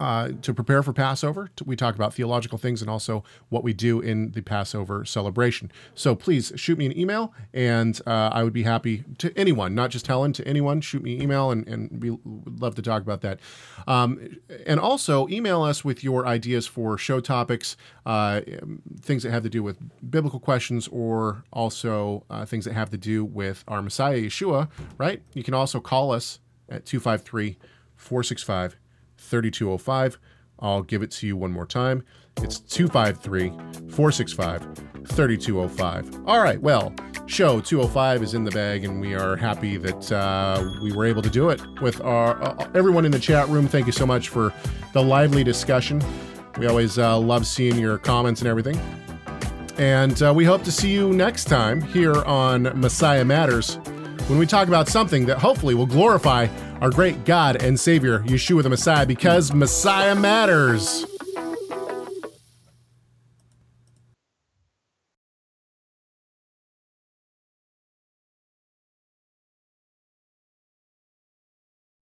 uh, to prepare for Passover. We talk about theological things and also what we do in the Passover celebration. So please shoot me an email, and uh, I would be happy to anyone, not just Helen, to anyone, shoot me an email, and, and we would love to talk about that. Um, and also email us with your ideas for show topics, uh, things that have to do with biblical questions, or also uh, things that have to do with our Messiah, Yeshua, right? You can also call us at 253 465 3205. I'll give it to you one more time. It's 253 465 3205. All right, well, show 205 is in the bag, and we are happy that uh, we were able to do it with our uh, everyone in the chat room. Thank you so much for the lively discussion. We always uh, love seeing your comments and everything. And uh, we hope to see you next time here on Messiah Matters when we talk about something that hopefully will glorify our great God and Savior, Yeshua the Messiah, because Messiah matters.